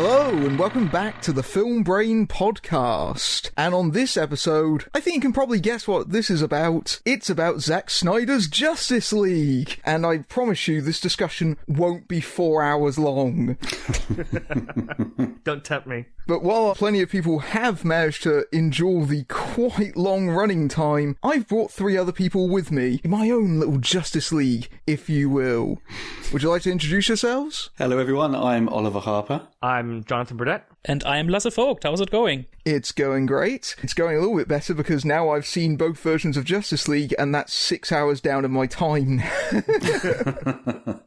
Hello, and welcome back to the Film Brain podcast. And on this episode, I think you can probably guess what this is about. It's about Zack Snyder's Justice League. And I promise you, this discussion won't be four hours long. Don't tempt me. But while plenty of people have managed to endure the quite long running time, I've brought three other people with me in my own little Justice League, if you will. Would you like to introduce yourselves? Hello, everyone. I'm Oliver Harper. I'm Jonathan Burdett. And I'm Lasse Vogt. How's it going? It's going great. It's going a little bit better because now I've seen both versions of Justice League, and that's six hours down of my time.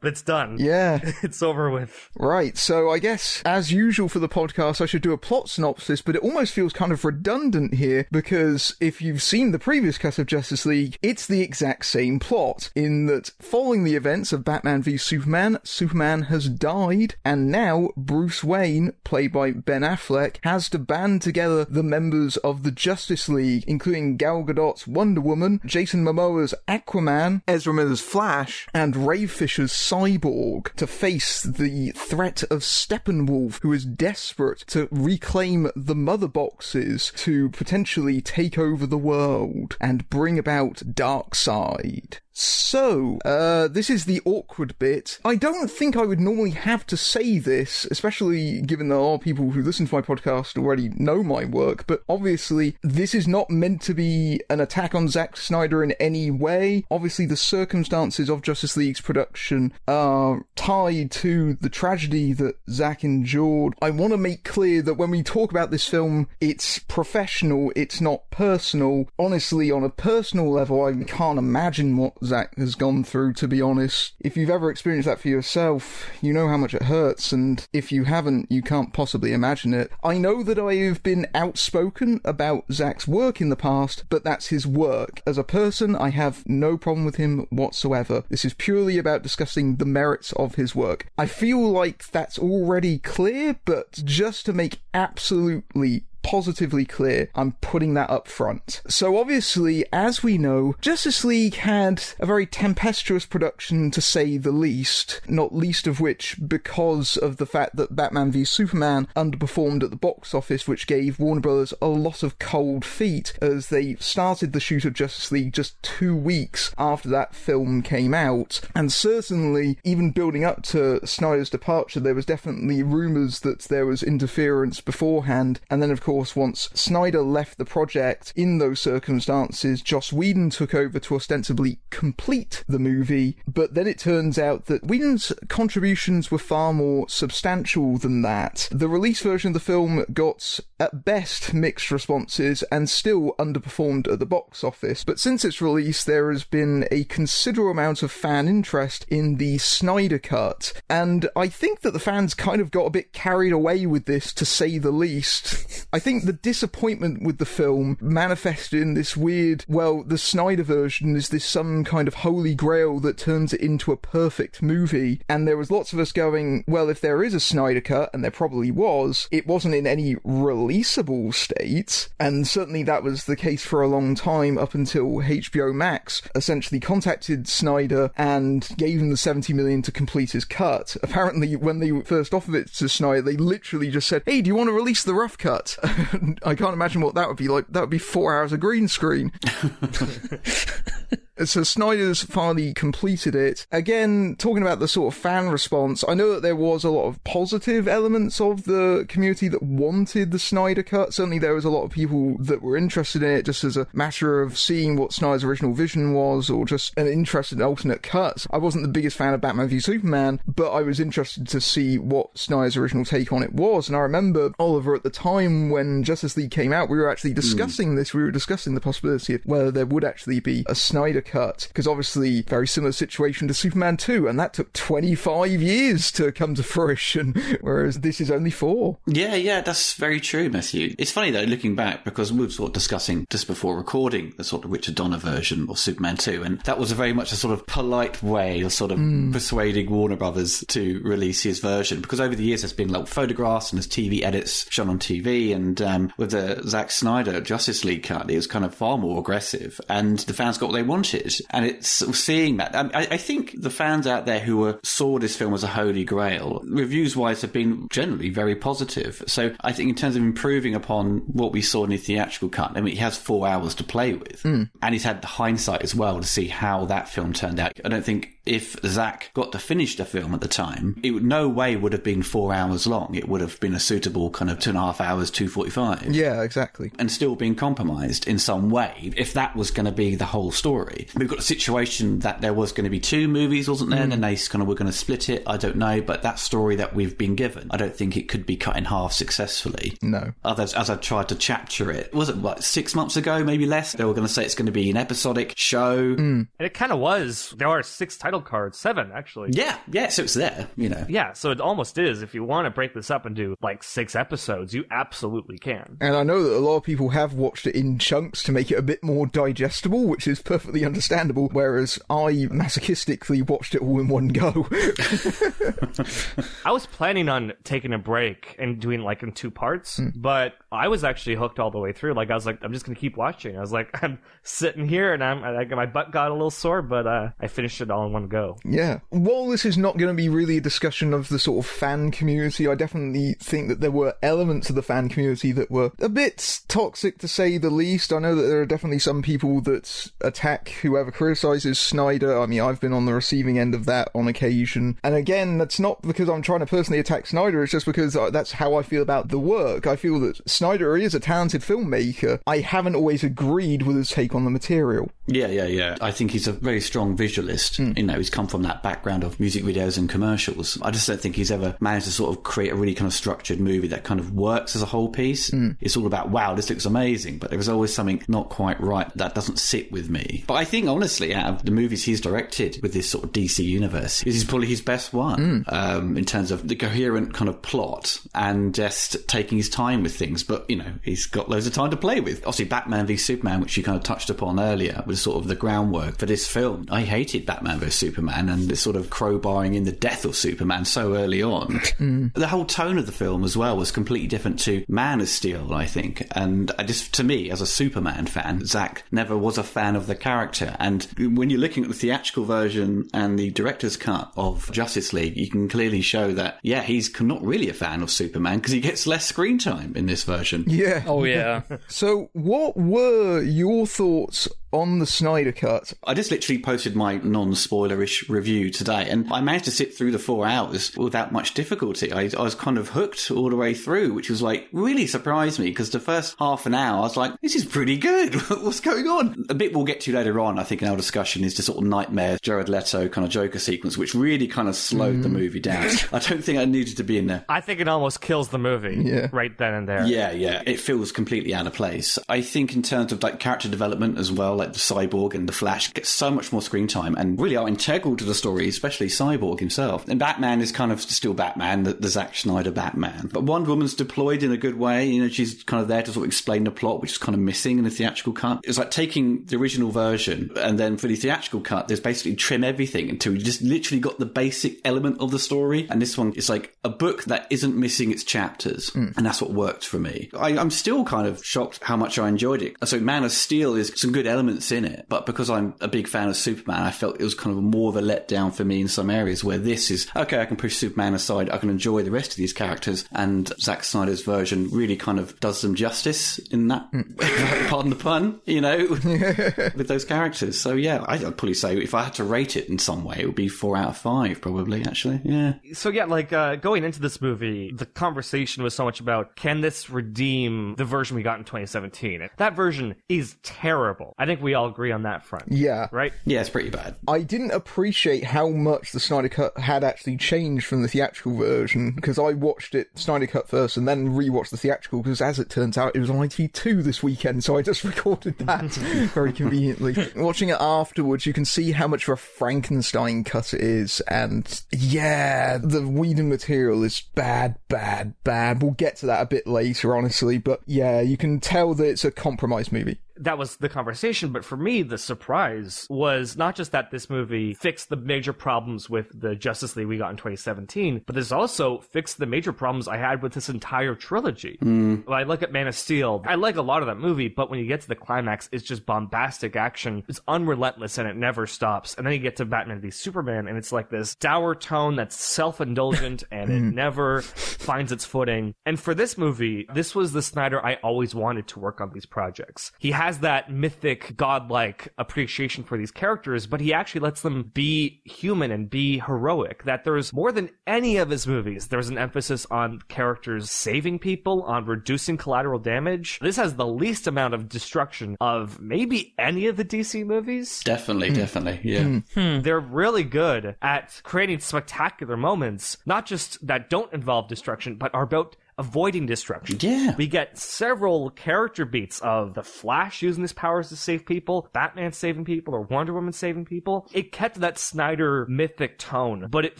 It's done. yeah. It's over with. Right, so I guess, as usual for the podcast, I should do a plot synopsis, but it almost feels kind of redundant here because if you've seen the previous cut of Justice League, it's the exact same plot, in that following the events of Batman v Superman, Superman has died, and now Bruce Wayne, played by Ben Affleck, has to band together the members of the Justice League, including Gal Gadot's Wonder Woman, Jason Momoa's Aquaman, Ezra Miller's Flash, and Ray Fisher's Cyborg, to face the threat of Steppenwolf, who is desperate to reclaim the mother boxes to potentially take over the world and bring about Darkseid. So, uh, this is the awkward bit. I don't think I would normally have to say this, especially given that are people who listen to my podcast already know my work, but obviously, this is not meant to be an attack on Zack Snyder in any way. Obviously, the circumstances of Justice League's production are tied to the tragedy that Zack endured. I want to make clear that when we talk about this film, it's professional, it's not personal. Honestly, on a personal level, I can't imagine what Zack has gone through, to be honest. If you've ever experienced that for yourself, you know how much it hurts, and if you haven't, you can't possibly imagine it. I know that I've been outspoken about Zack's work in the past, but that's his work. As a person, I have no problem with him whatsoever. This is purely about discussing the merits of his work. I feel like that's already clear, but just to make absolutely positively clear, I'm putting that up front. So obviously, as we know, Justice League had a very tempestuous production to say the least, not least of which because of the fact that Batman v Superman underperformed at the box office, which gave Warner Brothers a lot of cold feet as they started the shoot of Justice League just two weeks after that film came out. And certainly, even building up to Snyder's departure, there was definitely rumours that there was interference beforehand, and then of course course, once Snyder left the project in those circumstances, Joss Whedon took over to ostensibly complete the movie. But then it turns out that Whedon's contributions were far more substantial than that. The release version of the film got, at best, mixed responses and still underperformed at the box office. But since its release, there has been a considerable amount of fan interest in the Snyder cut. And I think that the fans kind of got a bit carried away with this, to say the least. I think the disappointment with the film manifested in this weird, well, the Snyder version is this some kind of holy grail that turns it into a perfect movie. And there was lots of us going, well, if there is a Snyder cut, and there probably was, it wasn't in any releasable state. And certainly that was the case for a long time up until HBO Max essentially contacted Snyder and gave him the 70 million to complete his cut. Apparently, when they first offered it to Snyder, they literally just said, hey, do you want to release the rough cut? I can't imagine what that would be like. That would be four hours of green screen. So Snyder's finally completed it. Again, talking about the sort of fan response, I know that there was a lot of positive elements of the community that wanted the Snyder cut. Certainly there was a lot of people that were interested in it just as a matter of seeing what Snyder's original vision was or just an interest in alternate cuts. I wasn't the biggest fan of Batman v Superman, but I was interested to see what Snyder's original take on it was. And I remember Oliver at the time when Justice League came out, we were actually hmm. discussing this. We were discussing the possibility of whether there would actually be a Snyder cut because obviously very similar situation to Superman 2 and that took 25 years to come to fruition whereas this is only 4. Yeah, yeah, that's very true, Matthew. It's funny though, looking back, because we were sort of discussing just before recording the sort of Richard Donner version of Superman 2, and that was a very much a sort of polite way of sort of persuading Warner Brothers to release his version, because over the years there's been like photographs and there's TV edits shown on TV, and um, with the Zack Snyder Justice League cut, it was kind of far more aggressive, and the fans got what they wanted. Directed, and it's sort of seeing that. Um, I, I think the fans out there who were, saw this film as a holy grail, reviews wise, have been generally very positive. So I think in terms of improving upon what we saw in the theatrical cut, I mean, he has four hours to play with, hmm. and he's had the hindsight as well to see how that film turned out. I don't think if Zack got to finish the film at the time, it would no way would have been four hours long. It would have been a suitable kind of two and a half hours, two forty-five Yeah, exactly. and still being compromised in some way if that was going to be the whole story. We've got a situation that there was going to be two movies, wasn't there? And hmm. they kind of were going to split it. I don't know, but that story that we've been given, I don't think it could be cut in half successfully. No. Others, as I tried to chapter it, was it what six months ago, maybe less? They were going to say it's going to be an episodic show. Hmm. And it kind of was. There are six title cards, seven actually. Yeah, yeah. So it's there, you know. Yeah, so it almost is. If you want to break this up and do like six episodes, you absolutely can. And I know that a lot of people have watched it in chunks to make it a bit more digestible, which is perfectly understandable, whereas I masochistically watched it all in one go. I was planning on taking a break and doing like in two parts, hmm. but I was actually hooked all the way through. Like I was like, I'm just gonna keep watching. I was like, I'm sitting here and I'm, I, my butt got a little sore, but uh, I finished it all in one go. Yeah. While this is not going to be really a discussion of the sort of fan community, I definitely think that there were elements of the fan community that were a bit toxic to say the least. I know that there are definitely some people that attack whoever criticizes Snyder. I mean, I've been on the receiving end of that on occasion. And again, that's not because I'm trying to personally attack Snyder, it's just because uh, that's how I feel about the work. I feel that Snyder is a talented filmmaker. I haven't always agreed with his take on the material. Yeah, yeah, yeah. I think he's a very strong visualist. Hmm. You know, he's come from that background of music videos and commercials. I just don't think he's ever managed to sort of create a really kind of structured movie that kind of works as a whole piece. Hmm. It's all about, wow, this looks amazing, but there's always something not quite right that doesn't sit with me. But I think, honestly, out of the movies he's directed with this sort of DC universe, this is probably his best one hmm. um, in terms of the coherent kind of plot and just taking his time with things. But, you know, he's got loads of time to play with. Obviously, Batman v Superman, which you kind of touched upon earlier, was sort of the groundwork for this film. I hated Batman v Superman and the sort of crowbarring in the death of Superman so early on. Mm. The whole tone of the film as well was completely different to Man of Steel, I think. And I just, to me, as a Superman fan, Zack never was a fan of the character. And when you're looking at the theatrical version and the director's cut of Justice League, you can clearly show that, yeah, he's not really a fan of Superman because he gets less screen time in this version. Yeah. Oh yeah. So, what were your thoughts on the Snyder Cut? I just literally posted my non-spoilerish review today, and I managed to sit through the four hours without much difficulty. I, I was kind of hooked all the way through, which was like really surprised me because the first half an hour I was like, "This is pretty good. What's going on?" A bit we'll get to later on, I think, in our discussion is the sort of nightmare Jared Leto kind of Joker sequence, which really kind of slowed the mm. movie down. I don't think I needed to be in there. I think it almost kills the movie Yeah. right then and there. Yeah, yeah. It feels completely out of place. I think in terms of like character development as well, like the Cyborg and the Flash get so much more screen time and really are integral to the story, especially Cyborg himself. And Batman is kind of still Batman, the, the Zack Snyder Batman. But Wonder Woman's deployed in a good way. You know, she's kind of there to sort of explain the plot, which is kind of missing in the theatrical cut. It's like taking the original version and then for the theatrical cut, there's basically trim everything until you just literally got the basic element of the story. And this one is like a book that isn't missing its chapters. Hmm. And that's what worked for me. I, I'm still kind of shocked how much I enjoyed it. So Man of Steel is some good elements in it, but because I'm a big fan of Superman, I felt it was kind of more of a letdown for me in some areas where this is, okay, I can push Superman aside, I can enjoy the rest of these characters, and Zack Snyder's version really kind of does them justice in that, pardon the pun, you know, with those characters. So yeah, I'd probably say if I had to rate it in some way, it would be four out of five, probably, actually. Yeah. So yeah, like uh, going into this movie, the conversation was so much about can this redeem the version we got in 2017? That version is terrible. I think we all agree on that front, Yeah. right? Yeah, it's pretty bad. I didn't appreciate how much the Snyder Cut had actually changed from the theatrical version because I watched it Snyder Cut first and then rewatched the theatrical because, as it turns out, it was on ITV2 this weekend, so I just recorded that very conveniently. Watching it afterwards, you can see how much of a Frankenstein cut it is, and yeah, the Whedon material is bad, bad, bad. We'll get to that a bit later, honestly, but yeah, you can tell that it's a compromise movie. That was the conversation. But for me, the surprise was not just that this movie fixed the major problems with the Justice League we got in 2017, but this also fixed the major problems I had with this entire trilogy. When I look at Man of Steel, I like a lot of that movie, but when you get to the climax, it's just bombastic action. It's unrelentless and it never stops. And then you get to Batman v Superman, and it's like this dour tone that's self indulgent and it mm. never finds its footing. And for this movie, this was the Snyder I always wanted to work on these projects. He has that mythic, godlike appreciation for these characters, but he actually lets them be human and be heroic. That there's more than any of his movies, there's an emphasis on characters saving people, on reducing collateral damage. This has the least amount of destruction of maybe any of the DC movies. Definitely, hmm. definitely. Yeah. Hmm. Hmm. They're really good at creating spectacular moments, not just that don't involve destruction, but are about avoiding destruction. Yeah. We get several character beats of the Flash using his powers to save people, Batman saving people, or Wonder Woman saving people. It kept that Snyder mythic tone, but it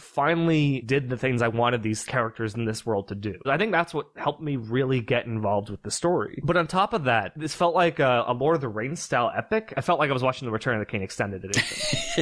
finally did the things I wanted these characters in this world to do. I think that's what helped me really get involved with the story. But on top of that, this felt like a, a Lord of the Rings style epic. I felt like I was watching the Return of the King extended edition.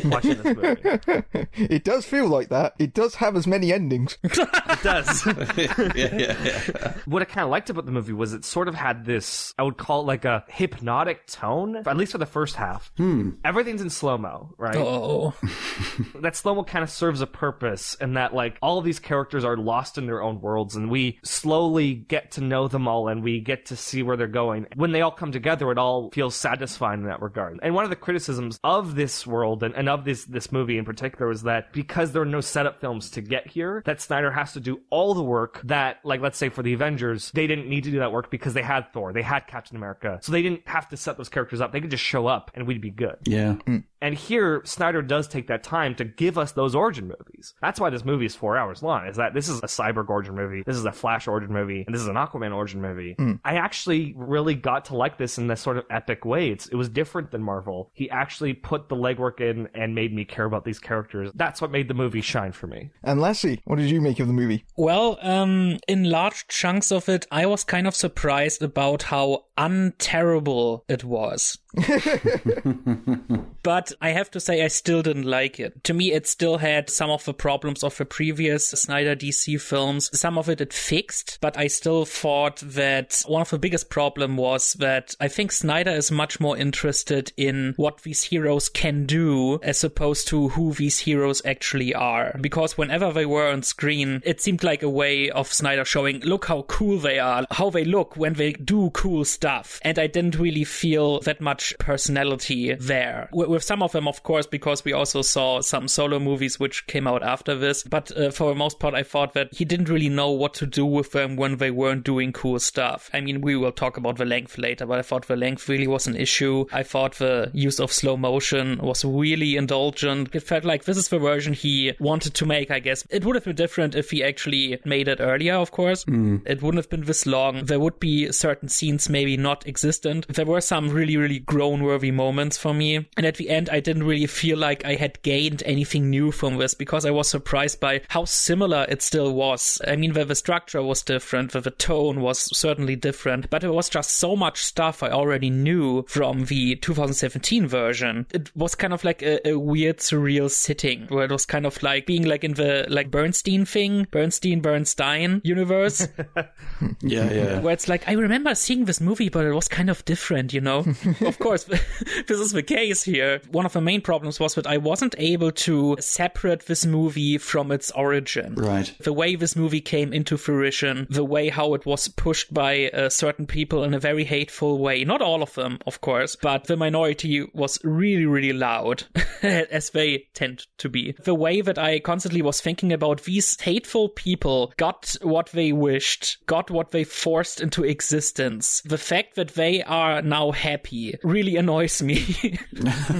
watching this movie. It does feel like that. It does have as many endings. It does. yeah, yeah, yeah. what I kind of liked about the movie was it sort of had this, I would call it like a hypnotic tone, at least for the first half. Hmm. Everything's in slow mo, right? Oh, That slow mo kind of serves a purpose, and that like all of these characters are lost in their own worlds, and we slowly get to know them all, and we get to see where they're going. When they all come together, it all feels satisfying in that regard. And one of the criticisms of this world and, and of this this movie in particular was that because there are no setup films to get here, that Snyder has to do all the work that, like, let's say for the Avengers, they didn't need to do that work because they had Thor, they had Captain America, so they didn't have to set those characters up. They could just show up and we'd be good. Yeah. Mm. And here, Snyder does take that time to give us those origin movies. That's why this movie is four hours long, is that this is a Cyborg origin movie, this is a Flash origin movie, and this is an Aquaman origin movie. I actually really got to like this in this sort of epic way. It's, it was different than Marvel. He actually put the legwork in and made me care about these characters. That's what made the movie shine for me. And Lasse, what did you make of the movie? well, um, in large chunks of it, I was kind of surprised about how unterrible it was. but I have to say, I still didn't like it. To me, it still had some of the problems of the previous Snyder DC films. Some of it it fixed, but I still thought that one of the biggest problem was that I think Snyder is much more interested in what these heroes can do as opposed to who these heroes actually are. Because whenever they were on screen, it seemed like a way of Snyder showing, look how cool they are, how they look when they do cool stuff. And I didn't really feel that much personality there. With, some of them, of course, because we also saw some solo movies which came out after this. But uh, for the most part, I thought that he didn't really know what to do with them when they weren't doing cool stuff. I mean, we will talk about the length later, but I thought the length really was an issue. I thought the use of slow motion was really indulgent. It felt like this is the version he wanted to make, I guess. It would have been different if he actually made it earlier, of course. It wouldn't have been this long. There would be certain scenes maybe not existent. There were some really, really groan worthy moments for me. And at the end, I didn't really feel like I had gained anything new from this because I was surprised by how similar it still was. I mean, the, the structure was different, the, the tone was certainly different, but it was just so much stuff I already knew from the 2017 version. It was kind of like a, a weird, surreal sitting where it was kind of like being like in the like Bernstein thing, Bernstein, Bernstein universe Yeah, yeah. where it's like I remember seeing this movie, but it was kind of different, you know. of course, this is the case here. One of the main problems was that I wasn't able to separate this movie from its origin. Right. The way this movie came into fruition, the way how it was pushed by uh, certain people in a very hateful way. Not all of them, of course, but the minority was really, really loud, as they tend to be. The way that I constantly was thinking about these hateful people got what they wished, got what they forced into existence. The fact that they are now happy really annoys me.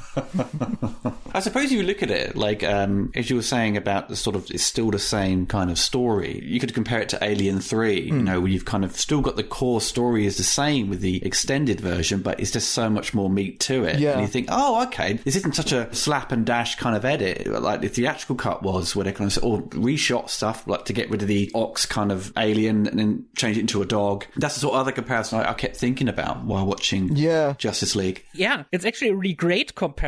I suppose you look at it, like um, as you were saying about the sort of, it's still the same kind of story. You could compare it to Alien Three, you know, where you've kind of still got the core story is the same with the extended version, but it's just so much more meat to it. Yeah. And you think, oh, okay, this isn't such a slap and dash kind of edit like the theatrical cut was, where they kind of or reshot stuff like to get rid of the ox kind of alien and then change it into a dog. That's the sort of other comparison I, I kept thinking about while watching Yeah. Justice League. Yeah, it's actually a really great comparison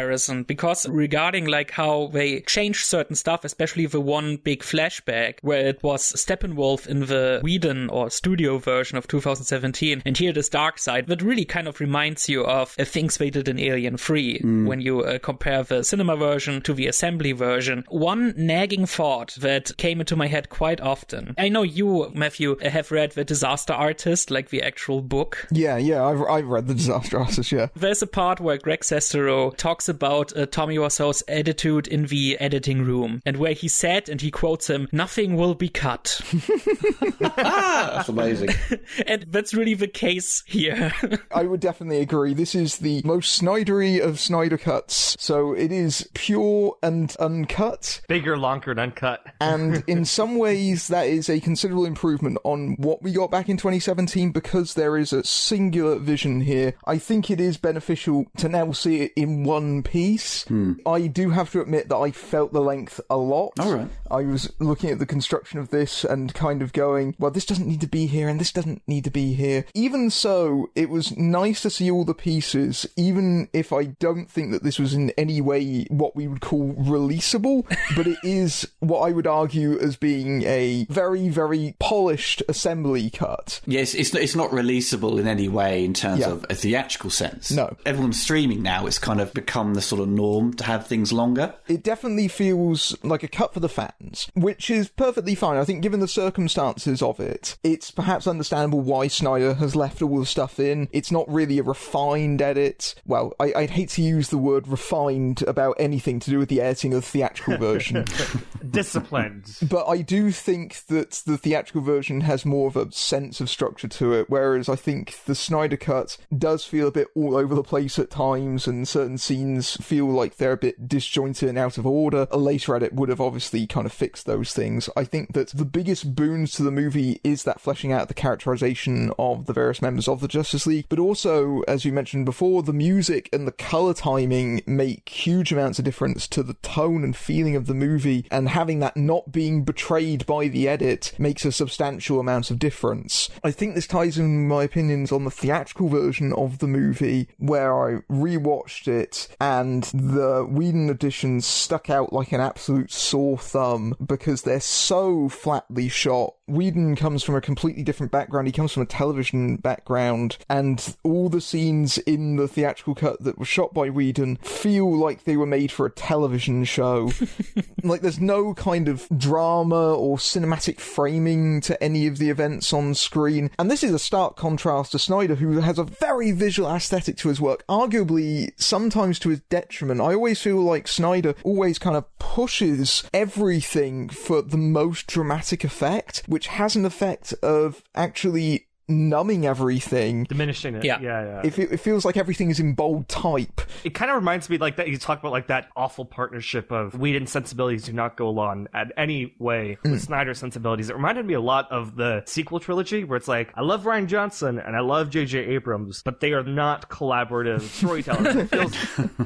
because regarding like how they changed certain stuff, especially the one big flashback where it was Steppenwolf in the Whedon or studio version of 2017, and here it is Darkseid, that really kind of reminds you of uh, things they did in Alien 3 when you uh, compare the cinema version to the assembly version. One nagging thought that came into my head quite often. I know you, Matthew, have read The Disaster Artist, like the actual book. Yeah, yeah, I've, I've read The Disaster Artist, yeah. There's a part where Greg Sestero talks about uh, Tommy Wiseau's attitude in the editing room, and where he said, and he quotes him, "Nothing will be cut," That's amazing. and that's really the case here. I would definitely agree. This is the most Snydery of Snyder cuts. So it is pure and uncut. Bigger, longer, and uncut. And in some ways, that is a considerable improvement on what we got back in 2017 because there is a singular vision here. I think it is beneficial to now see it in one piece. Hmm. I do have to admit that I felt the length a lot. All right. I was looking at the construction of this and kind of going, well, this doesn't need to be here and this doesn't need to be here. Even so, it was nice to see all the pieces, even if I don't think that this was in any way what we would call releasable, but it is what I would argue as being a very, very polished assembly cut. Yes, it's not, it's not releasable in any way in terms Yeah. of a theatrical sense. No. Everyone's streaming now. It's kind of become the sort of norm to have things longer. it definitely feels like a cut for the fans, which is perfectly fine. I think, given the circumstances of it, it's perhaps understandable why Snyder has left all the stuff in. It's not really a refined edit. Well, I, I'd hate to use the word refined about anything to do with the editing of the theatrical version, Disciplined. but I do think that the theatrical version has more of a sense of structure to it, whereas I think the Snyder cut does feel a bit all over the place at times, and certain scenes feel like they're a bit disjointed and out of order. A later edit would have obviously kind of fixed those things. I think that the biggest boons to the movie is that fleshing out the characterization of the various members of the Justice League, but also, as you mentioned before, the music and the color timing make huge amounts of difference to the tone and feeling of the movie, and having that not being betrayed by the edit makes a substantial amount of difference. I think this ties in my opinions on the theatrical version of the movie, where I rewatched it, and the Whedon editions stuck out like an absolute sore thumb because they're so flatly shot. Whedon comes from a completely different background. He comes from a television background, and all the scenes in the theatrical cut that were shot by Whedon feel like they were made for a television show. like there's no kind of drama or cinematic framing to any of the events on screen. And this is a stark contrast to Snyder, who has a very visual aesthetic to his work, arguably sometimes to his detriment. I always feel like Snyder always kind of pushes everything for the most dramatic effect, which has an effect of actually numbing everything. Diminishing it. Yeah. Yeah, yeah. It, it feels like everything is in bold type. it kind of reminds me like that you talk about like that awful partnership of Whedon sensibilities do not go along at any way with hmm. Snyder sensibilities. It reminded me a lot of the sequel trilogy where it's like I love Rian Johnson and I love J.J. Abrams, but they are not collaborative storytellers. it feels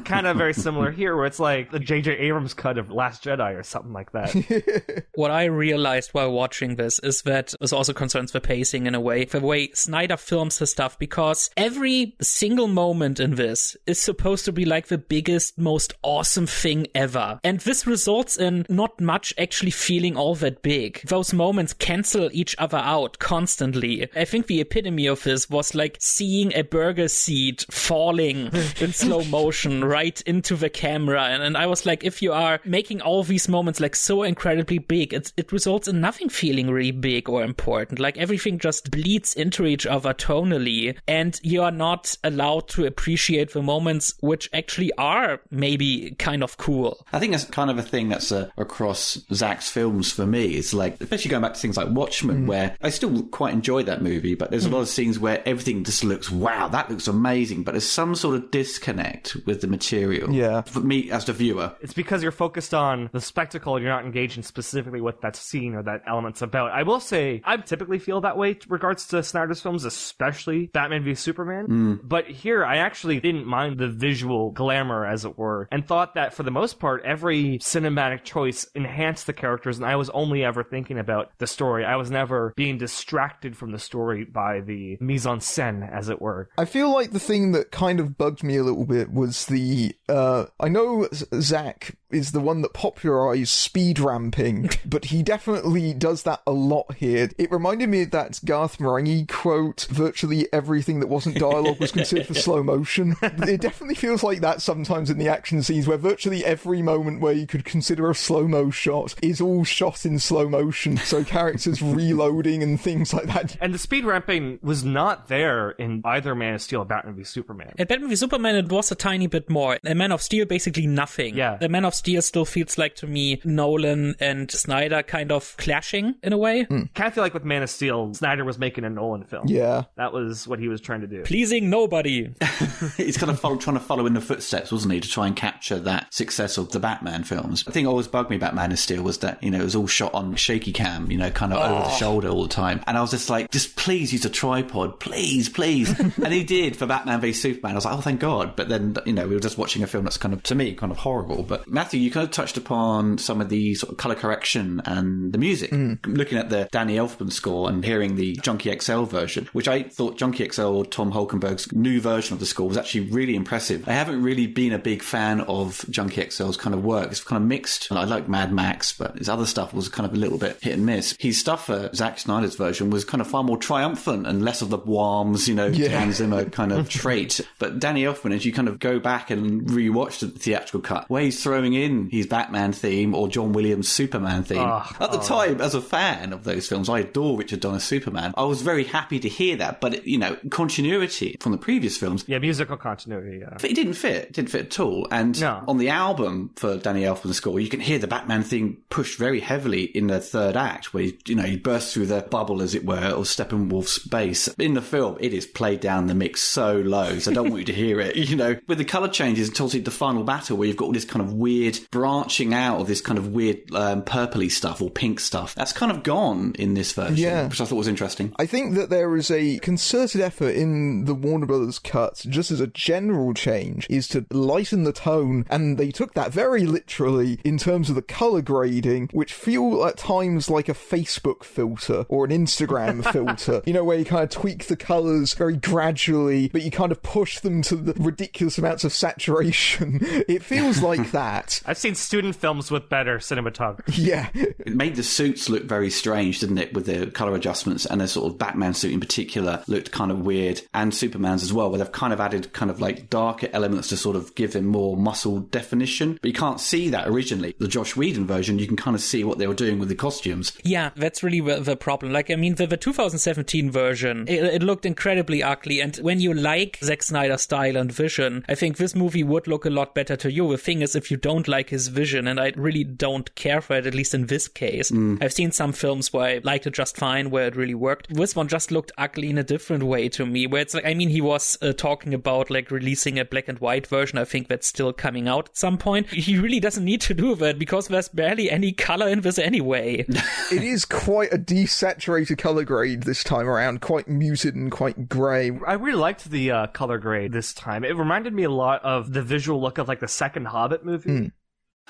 kind of very similar here where it's like the J.J. Abrams cut of Last Jedi or something like that. what I realized while watching this is that this also concerns the pacing in a way, the way Snyder films his stuff, because every single moment in this is supposed to be like the biggest, most awesome thing ever. And this results in not much actually feeling all that big. Those moments cancel each other out constantly. I think the epitome of this was like seeing a burger seed falling in slow motion right into the camera. And, and I was like, if you are making all these moments like so incredibly big, it's, it results in nothing feeling really big or important. Like everything just bleeds into each other tonally, and you are not allowed to appreciate the moments which actually are maybe kind of cool. I think that's kind of a thing that's uh, across Zack's films for me. It's like, especially going back to things like Watchmen, Mm. where I still quite enjoy that movie, but there's a lot of scenes where everything just looks, wow, that looks amazing, but there's some sort of disconnect with the material. Yeah. For me as the viewer. It's because you're focused on the spectacle and you're not engaged in specifically what that scene or that element's about. I will say, I typically feel that way regards to Snyder's films, especially Batman v Superman. But here, I actually didn't mind the visual glamour, as it were, and thought that for the most part, every cinematic choice enhanced the characters, and I was only ever thinking about the story. I was never being distracted from the story by the mise en scène, as it were. I feel like the thing that kind of bugged me a little bit was the. Uh, I know Zack is the one that popularized speed ramping, but he definitely does that a lot here. It reminded me of that Garth Marenghi quote virtually everything that wasn't dialogue was considered for slow motion. It definitely feels like that sometimes in the action scenes where virtually every moment where you could consider a slow mo shot is all shot in slow motion. So characters reloading and things like that. And the speed ramping was not there in either Man of Steel or Batman v Superman. At Batman v Superman, it was a tiny bit more. In Man of Steel, basically nothing. Yeah. The Man of Steel still feels like to me Nolan and Snyder kind of clashing in a way. Hmm. kind of feel like with Man of Steel, Snyder was making a Nolan film. Yeah. That was what he was trying to do. Pleasing nobody. He's kind of follow, trying to follow in the footsteps, wasn't he, to try and capture that success of the Batman films. The thing that always bugged me about Man of Steel was that, you know, it was all shot on shaky cam, you know, kind of over the shoulder all the time. And I was just like, just please use a tripod, please, please. and he did for Batman v Superman. I was like, oh, thank God. But then, you know, we were just watching a film that's kind of, to me, kind of horrible. But Matthew, you kind of touched upon some of the sort of color correction and the music. Mm. Looking at the Danny Elfman score and hearing the Junkie XL version, which I thought Junkie XL or Tom Holkenborg's new version of the score was actually really impressive. I haven't really been a big fan of Junkie XL's kind of work. It's kind of mixed. I like Mad Max, but his other stuff was kind of a little bit hit and miss. His stuff for Zack Snyder's version was kind of far more triumphant and less of the whams, you know, Yeah. Hans Zimmer kind of trait. But Danny Elfman, as you kind of go back and rewatch the theatrical cut, where he's throwing in his Batman theme or John Williams' Superman theme. Oh, At the oh. time, as a fan of those films, I adore Richard Donner's Superman. I was very happy to hear that, but you know, continuity from the previous films. Yeah, musical continuity. Yeah. It didn't fit. It didn't fit at all. And No. on the album for Danny Elfman's score, you can hear the Batman theme pushed very heavily in the third act, where you know he bursts through the bubble, as it were, of Steppenwolf's base. In the film, it is played down the mix so low, so I don't want you to hear it. You know, with the color changes until the final battle, where you've got all this kind of weird branching out of this kind of weird um, purpley stuff or pink stuff. That's kind of gone in this version, Yeah. which I thought was interesting. I think that there is a concerted effort in the Warner Brothers cut, just as a general change, is to lighten the tone, and they took that very literally in terms of the color grading, which feel at times like a Facebook filter or an Instagram filter. You know, where you kind of tweak the colors very gradually, but you kind of push them to the ridiculous amounts of saturation. It feels like that. I've seen student films with better cinematography. Yeah. It made the suits look very strange, didn't it, with the colour adjustments and the sort of Batman suit in particular looked kind of weird, and Superman's as well, where they've kind of added kind of like darker elements to sort of give him more muscle definition. But you can't see that originally. The Joss Whedon version, you can kind of see what they were doing with the costumes. Yeah, that's really the, the problem. Like, I mean, the, the 2017 version, it, it looked incredibly ugly. And when you like Zack Snyder's style and vision, I think this movie would look a lot better to you. The thing is, if you don't like his vision, and I really don't care for it, at least in this case, I've seen some films where I liked it just fine, where it really worked. This one just looked ugly in a different way to me, where it's like, I mean, he was uh, talking about like releasing a black and white version. I think that's still coming out at some point. He really doesn't need to do that because there's barely any color in this anyway. it is quite a desaturated color grade this time around, quite muted and quite grey. I really liked the uh, color grade this time. It reminded me a lot of the visual look of like the second Hobbit movie.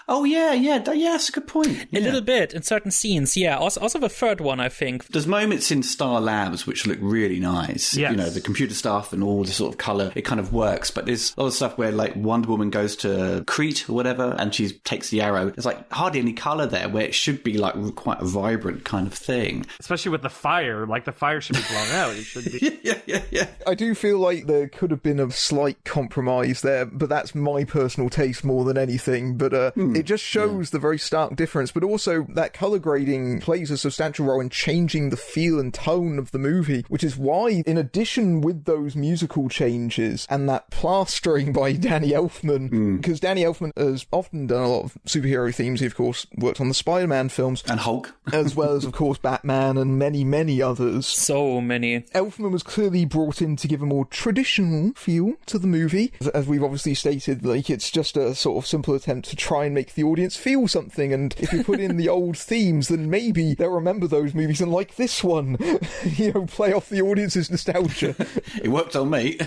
Oh yeah, yeah, that- yeah. That's a good point. A Yeah. little bit in certain scenes, yeah. Also, also the third one, I think. There's moments in Star Labs which look really nice. Yes. You know, the computer stuff and all the sort of colour, it kind of works. But there's a lot of stuff where like Wonder Woman goes to Crete or whatever and she takes the arrow. There's like hardly any colour there where it should be like quite a vibrant kind of thing. Especially with the fire. Like the fire should be blown out. It should be. Yeah, yeah, yeah. I do feel like there could have been a slight compromise there, but that's my personal taste more than anything. But uh, Hmm. it just shows the very stark difference, but also that color grading plays a substantial role in changing the feel and tone of the movie, which is why, in addition with those musical changes and that plastering by Danny Elfman, hmm. because Danny Elfman has often done a lot of superhero themes. He, of course, worked on the Spider-Man films, And Hulk. as well as, of course, Batman and many, many others. So many. Elfman was clearly brought in to give a more traditional feel to the movie. As- As we've obviously stated, like it's just a sort of simple attempt to try and make the audience feel something. And if you put in the old themes, then maybe they'll remember those movies and like this one, you know, play off the audience's nostalgia. It worked on me.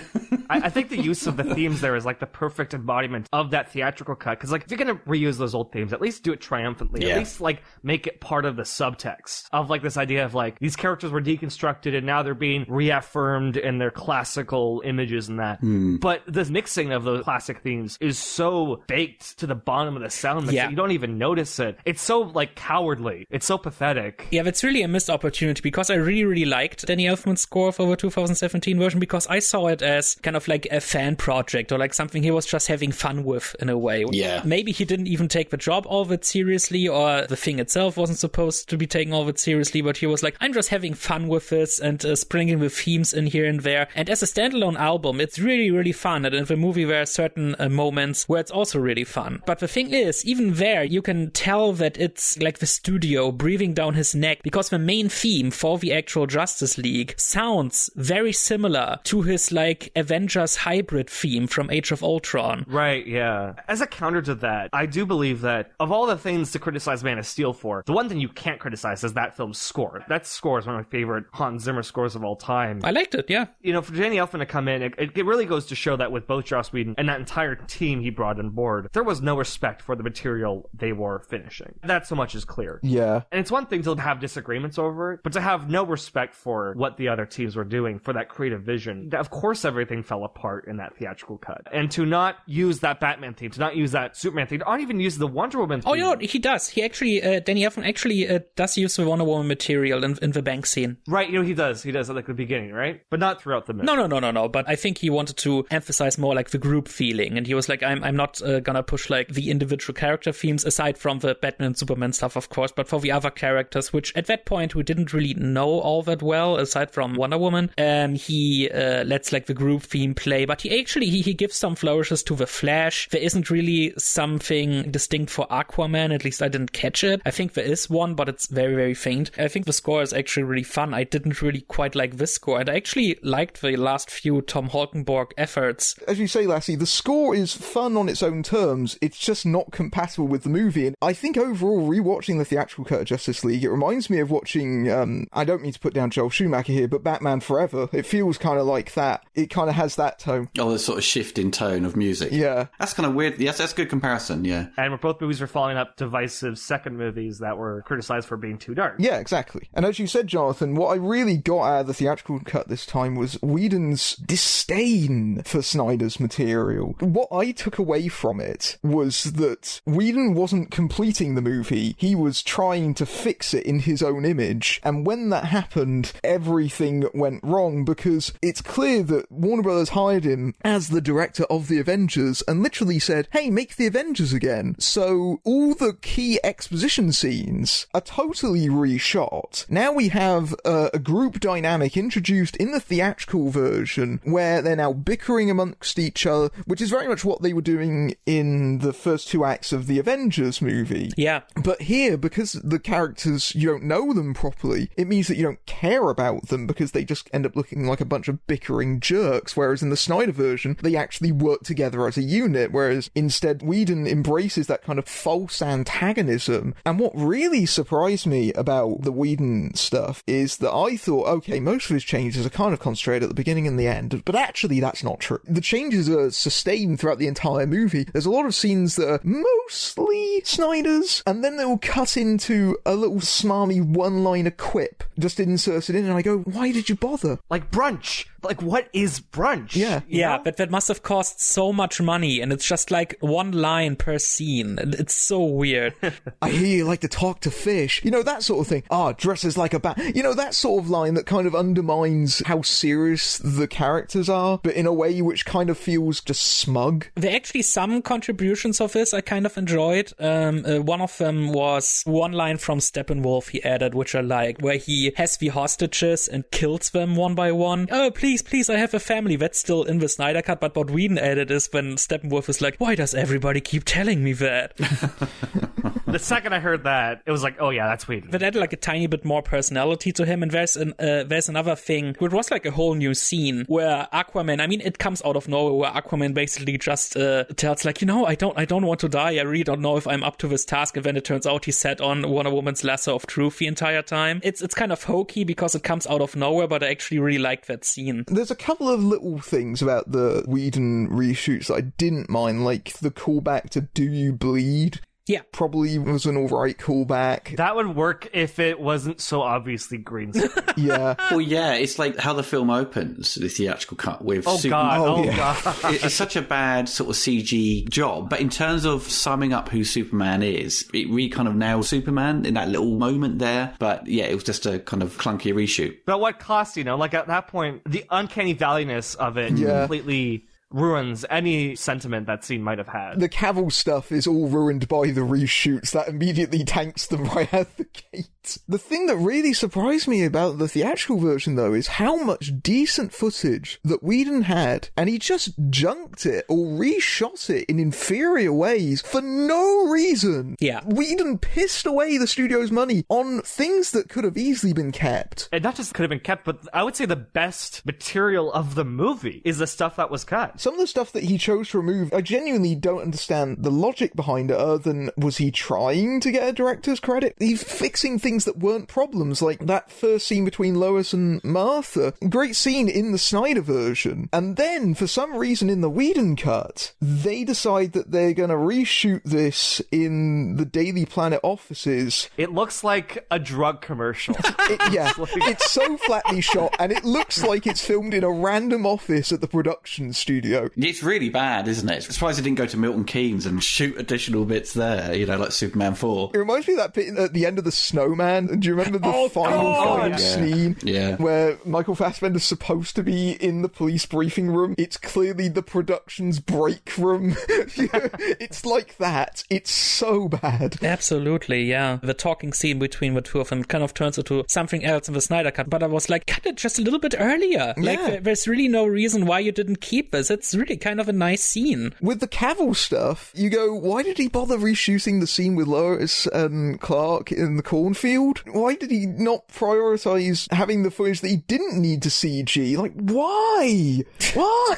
I, I think the use of the themes there is like the perfect embodiment of that theatrical cut. Because like if you're gonna reuse those old themes, at least do it triumphantly. Yeah. At least like make it part of the subtext of like this idea of like these characters were deconstructed and now they're being reaffirmed in their classical images and that. Hmm. But the mixing of those classic themes is so baked to the bottom of the sound mix Yeah. you don't even notice it. It's so like cowardly. It's so pathetic. Yeah, that's really a missed opportunity because I really, really liked Danny Elfman's score for the 2017 version because I saw it as kind of like a fan project or like something he was just having fun with in a way. Yeah. Maybe he didn't even take the job all that seriously or the thing itself wasn't supposed to be taken all that seriously, but he was like, I'm just having fun with this and uh, springing the themes in here and there. And as a standalone album, it's really, really fun. And in the movie, there are certain uh, moments where it's also really fun. But the thing is, even there, you can tell that it's like the studio breathing down his neck because the main theme for the actual Justice League sounds very similar to his like Avengers hybrid theme from Age of Ultron. Right, yeah. As a counter to that, I do believe that of all the things to criticize Man of Steel for, the one thing you can't criticize is that film's score. That score is one of my favorite Hans Zimmer scores of all time. I liked it, yeah. you know, for Danny Elfman to come in, it, it really goes to show that with both Joss Whedon and that entire team he brought on board, there was no respect for the material they were finishing. That so much is clear. yeah. And it's one thing to have disagreements over it, but to have no respect for what the other teams were doing for that creative vision. Of course, everything fell apart in that theatrical cut. And to not use that Batman theme, to not use that Superman theme, to not even use the Wonder Woman theme. Oh, you know what? He does. He actually, uh, Danny Elfman actually uh, does use the Wonder Woman material in, in the bank scene. Right, you know, he does. He does at like the beginning, right? But not throughout the movie. No, no, no, no, no. But I think he wanted to emphasize more like the group feeling, and he was like, "I'm, I'm not uh, gonna push like the individual character themes aside from the Batman and Superman stuff, of course, but for the other characters, which at that point we didn't really know all that well, aside from Wonder Woman. Um, he uh, lets like the group theme play, but he actually he, he gives some flourishes to the Flash. There isn't really something distinct for Aquaman. At least I didn't catch it. I think there is one, but it's very, very faint. I think the score is actually really fun. I didn't really quite like this score, and I actually liked the last few Tom Holkenborg efforts. As you say, Lasse, the score is fun on its own terms. It's just not compatible with the movie. And I think overall, rewatching the theatrical cut of Justice League, it reminds me of watching, um, I don't mean to put down Joel Schumacher here, but Batman Forever. It feels kind of like that. It kind of has that tone. Oh, the sort of shift in tone of music. Yeah. That's kind of weird. Yes, that's a good comparison, yeah. And both movies were following up divisive second movies that were criticized for being too dark. Yeah, exactly. And as you said, Jonathan, what I really got out of the theatrical cut this time was Whedon's disdain for Snyder's material. What I took away from it was that Whedon wasn't completing the movie, he was trying to fix it in his own image. And when that happened, everything went wrong because it's clear that Warner Brothers hired him as the director of the Avengers and literally said, hey, make the Avengers again. So all the key exposition scenes are totally reshot. Now we have a group dynamic introduced in the theatrical version where they're now bickering amongst each other, which is very much what they were doing in the first two of the Avengers movie. Yeah, But here, because the characters, you don't know them properly, it means that you don't care about them because they just end up looking like a bunch of bickering jerks. Whereas in the Snyder version, they actually work together as a unit. Whereas instead, Whedon embraces that kind of false antagonism. And what really surprised me about the Whedon stuff is that I thought, okay, most of his changes are kind of concentrated at the beginning and the end, but actually that's not true. The changes are sustained throughout the entire movie. There's a lot of scenes that are hmm, mostly Snyder's, and then they will cut into a little smarmy one-liner quip just inserted in, and I go, why did you bother? Like brunch. Like what is brunch? Yeah. You yeah, know? but that must have cost so much money, and it's just like one line per scene. It's so weird. I hear you like to talk to fish. You know, that sort of thing. Ah, dresses like a bat. You know, that sort of line that kind of undermines how serious the characters are, but in a way which kind of feels just smug. there are actually some contributions of this I kind of enjoyed. Um, uh, one of them was one line from Steppenwolf he added, which I like, where he has the hostages and kills them one by one. Oh, please, please, I have a family. That's still in the Snyder Cut, but what Whedon added is when Steppenwolf is like, why does everybody keep telling me that? the second I heard that, it was like, oh yeah, that's Whedon. that added like a tiny bit more personality to him. And there's an uh, there's another thing. It was like a whole new scene where Aquaman. I mean, it comes out of nowhere where Aquaman basically just uh, tells like, you know, I don't I don't want to die. I really don't know if I'm up to this task. And then it turns out he sat on Wonder Woman's lasso of truth the entire time. It's it's kind of hokey because it comes out of nowhere, but I actually really like that scene. There's a couple of little things about the Whedon reshoots that I didn't mind, like the callback to Do You Bleed? Yeah. Probably was an alright callback. That would work if it wasn't so obviously green screen. Yeah. Well, yeah, it's like how the film opens, the theatrical cut with oh Superman. god, Oh, oh, yeah. god. It's such a bad sort of CG job, but in terms of summing up who Superman is, it really kind of nails Superman in that little moment there. But yeah, it was just a kind of clunky reshoot. But what cost, you know? Like at that point, the uncanny valleyness of it Yeah. completely ruins any sentiment that scene might have had. The Cavill stuff is all ruined by the reshoots. That immediately tanks them right out the gate. The thing that really surprised me about the theatrical version, though, is how much decent footage that Whedon had, and he just junked it or reshot it in inferior ways for no reason. Yeah. Whedon pissed away the studio's money on things that could have easily been kept. it not just could have been kept, but I would say the best material of the movie is the stuff that was cut. Some of the stuff that he chose to remove, I genuinely don't understand the logic behind it, other than was he trying to get a director's credit? He's fixing things that weren't problems, like that first scene between Lois and Martha. Great scene in the Snyder version. And then, for some reason in the Whedon cut, they decide that they're gonna reshoot this in the Daily Planet offices. It looks like a drug commercial. It, yeah, it's so flatly shot, and it looks like it's filmed in a random office at the production studio. It's really bad, isn't it? I'm surprised it didn't go to Milton Keynes and shoot additional bits there, you know, like Superman 4. It reminds me of that bit at the end of the Snowman. Do you remember the Oh, final God, final yeah. scene Yeah. where Michael Fassbender's supposed to be in the police briefing room? It's clearly the production's break room. it's like that. It's so bad. Absolutely, yeah. The talking scene between the two of them kind of turns into something else in the Snyder Cut. But I was like, cut it just a little bit earlier. Like, Yeah. there- there's really no reason why you didn't keep this. It's really kind of a nice scene. With the Cavill stuff, you go, why did he bother reshooting the scene with Lois and Clark in the cornfield? Why did he not prioritize having the footage that he didn't need to CG? Like, why? Why?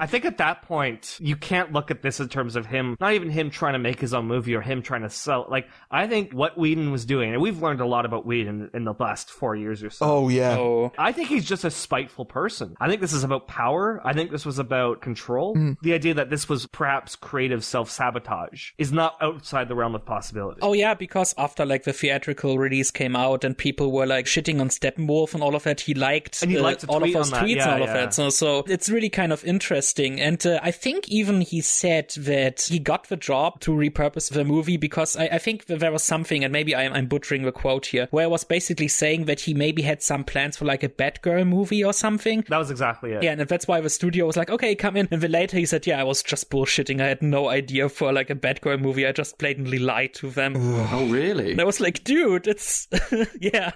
I think at that point, you can't look at this in terms of him, not even him trying to make his own movie or him trying to sell. Like, I think what Whedon was doing, and we've learned a lot about Whedon in the last four years or so. Oh, yeah. Oh, I think he's just a spiteful person. I think this is about power. I think this was about control. Mm. The idea that this was perhaps creative self sabotage is not outside the realm of possibility. Oh yeah, because after like the theatrical release came out and people were like shitting on Steppenwolf and all of that, he liked, And he uh, liked to all of tweet those tweets Yeah, and all of that. So, so it's really kind of interesting. And uh, I think even he said that he got the job to repurpose the movie because I, I think that there was something, and maybe I'm, I'm butchering the quote here, where I was basically saying that he maybe had some plans for like a Batgirl movie or something. That was exactly it. Yeah, and that's why the studio was like, okay, come in. And then later he said, yeah, I was just bullshitting. I had no idea for like a Batgirl movie. I just blatantly lied to them. Oh, really? And I was like, dude, it's yeah.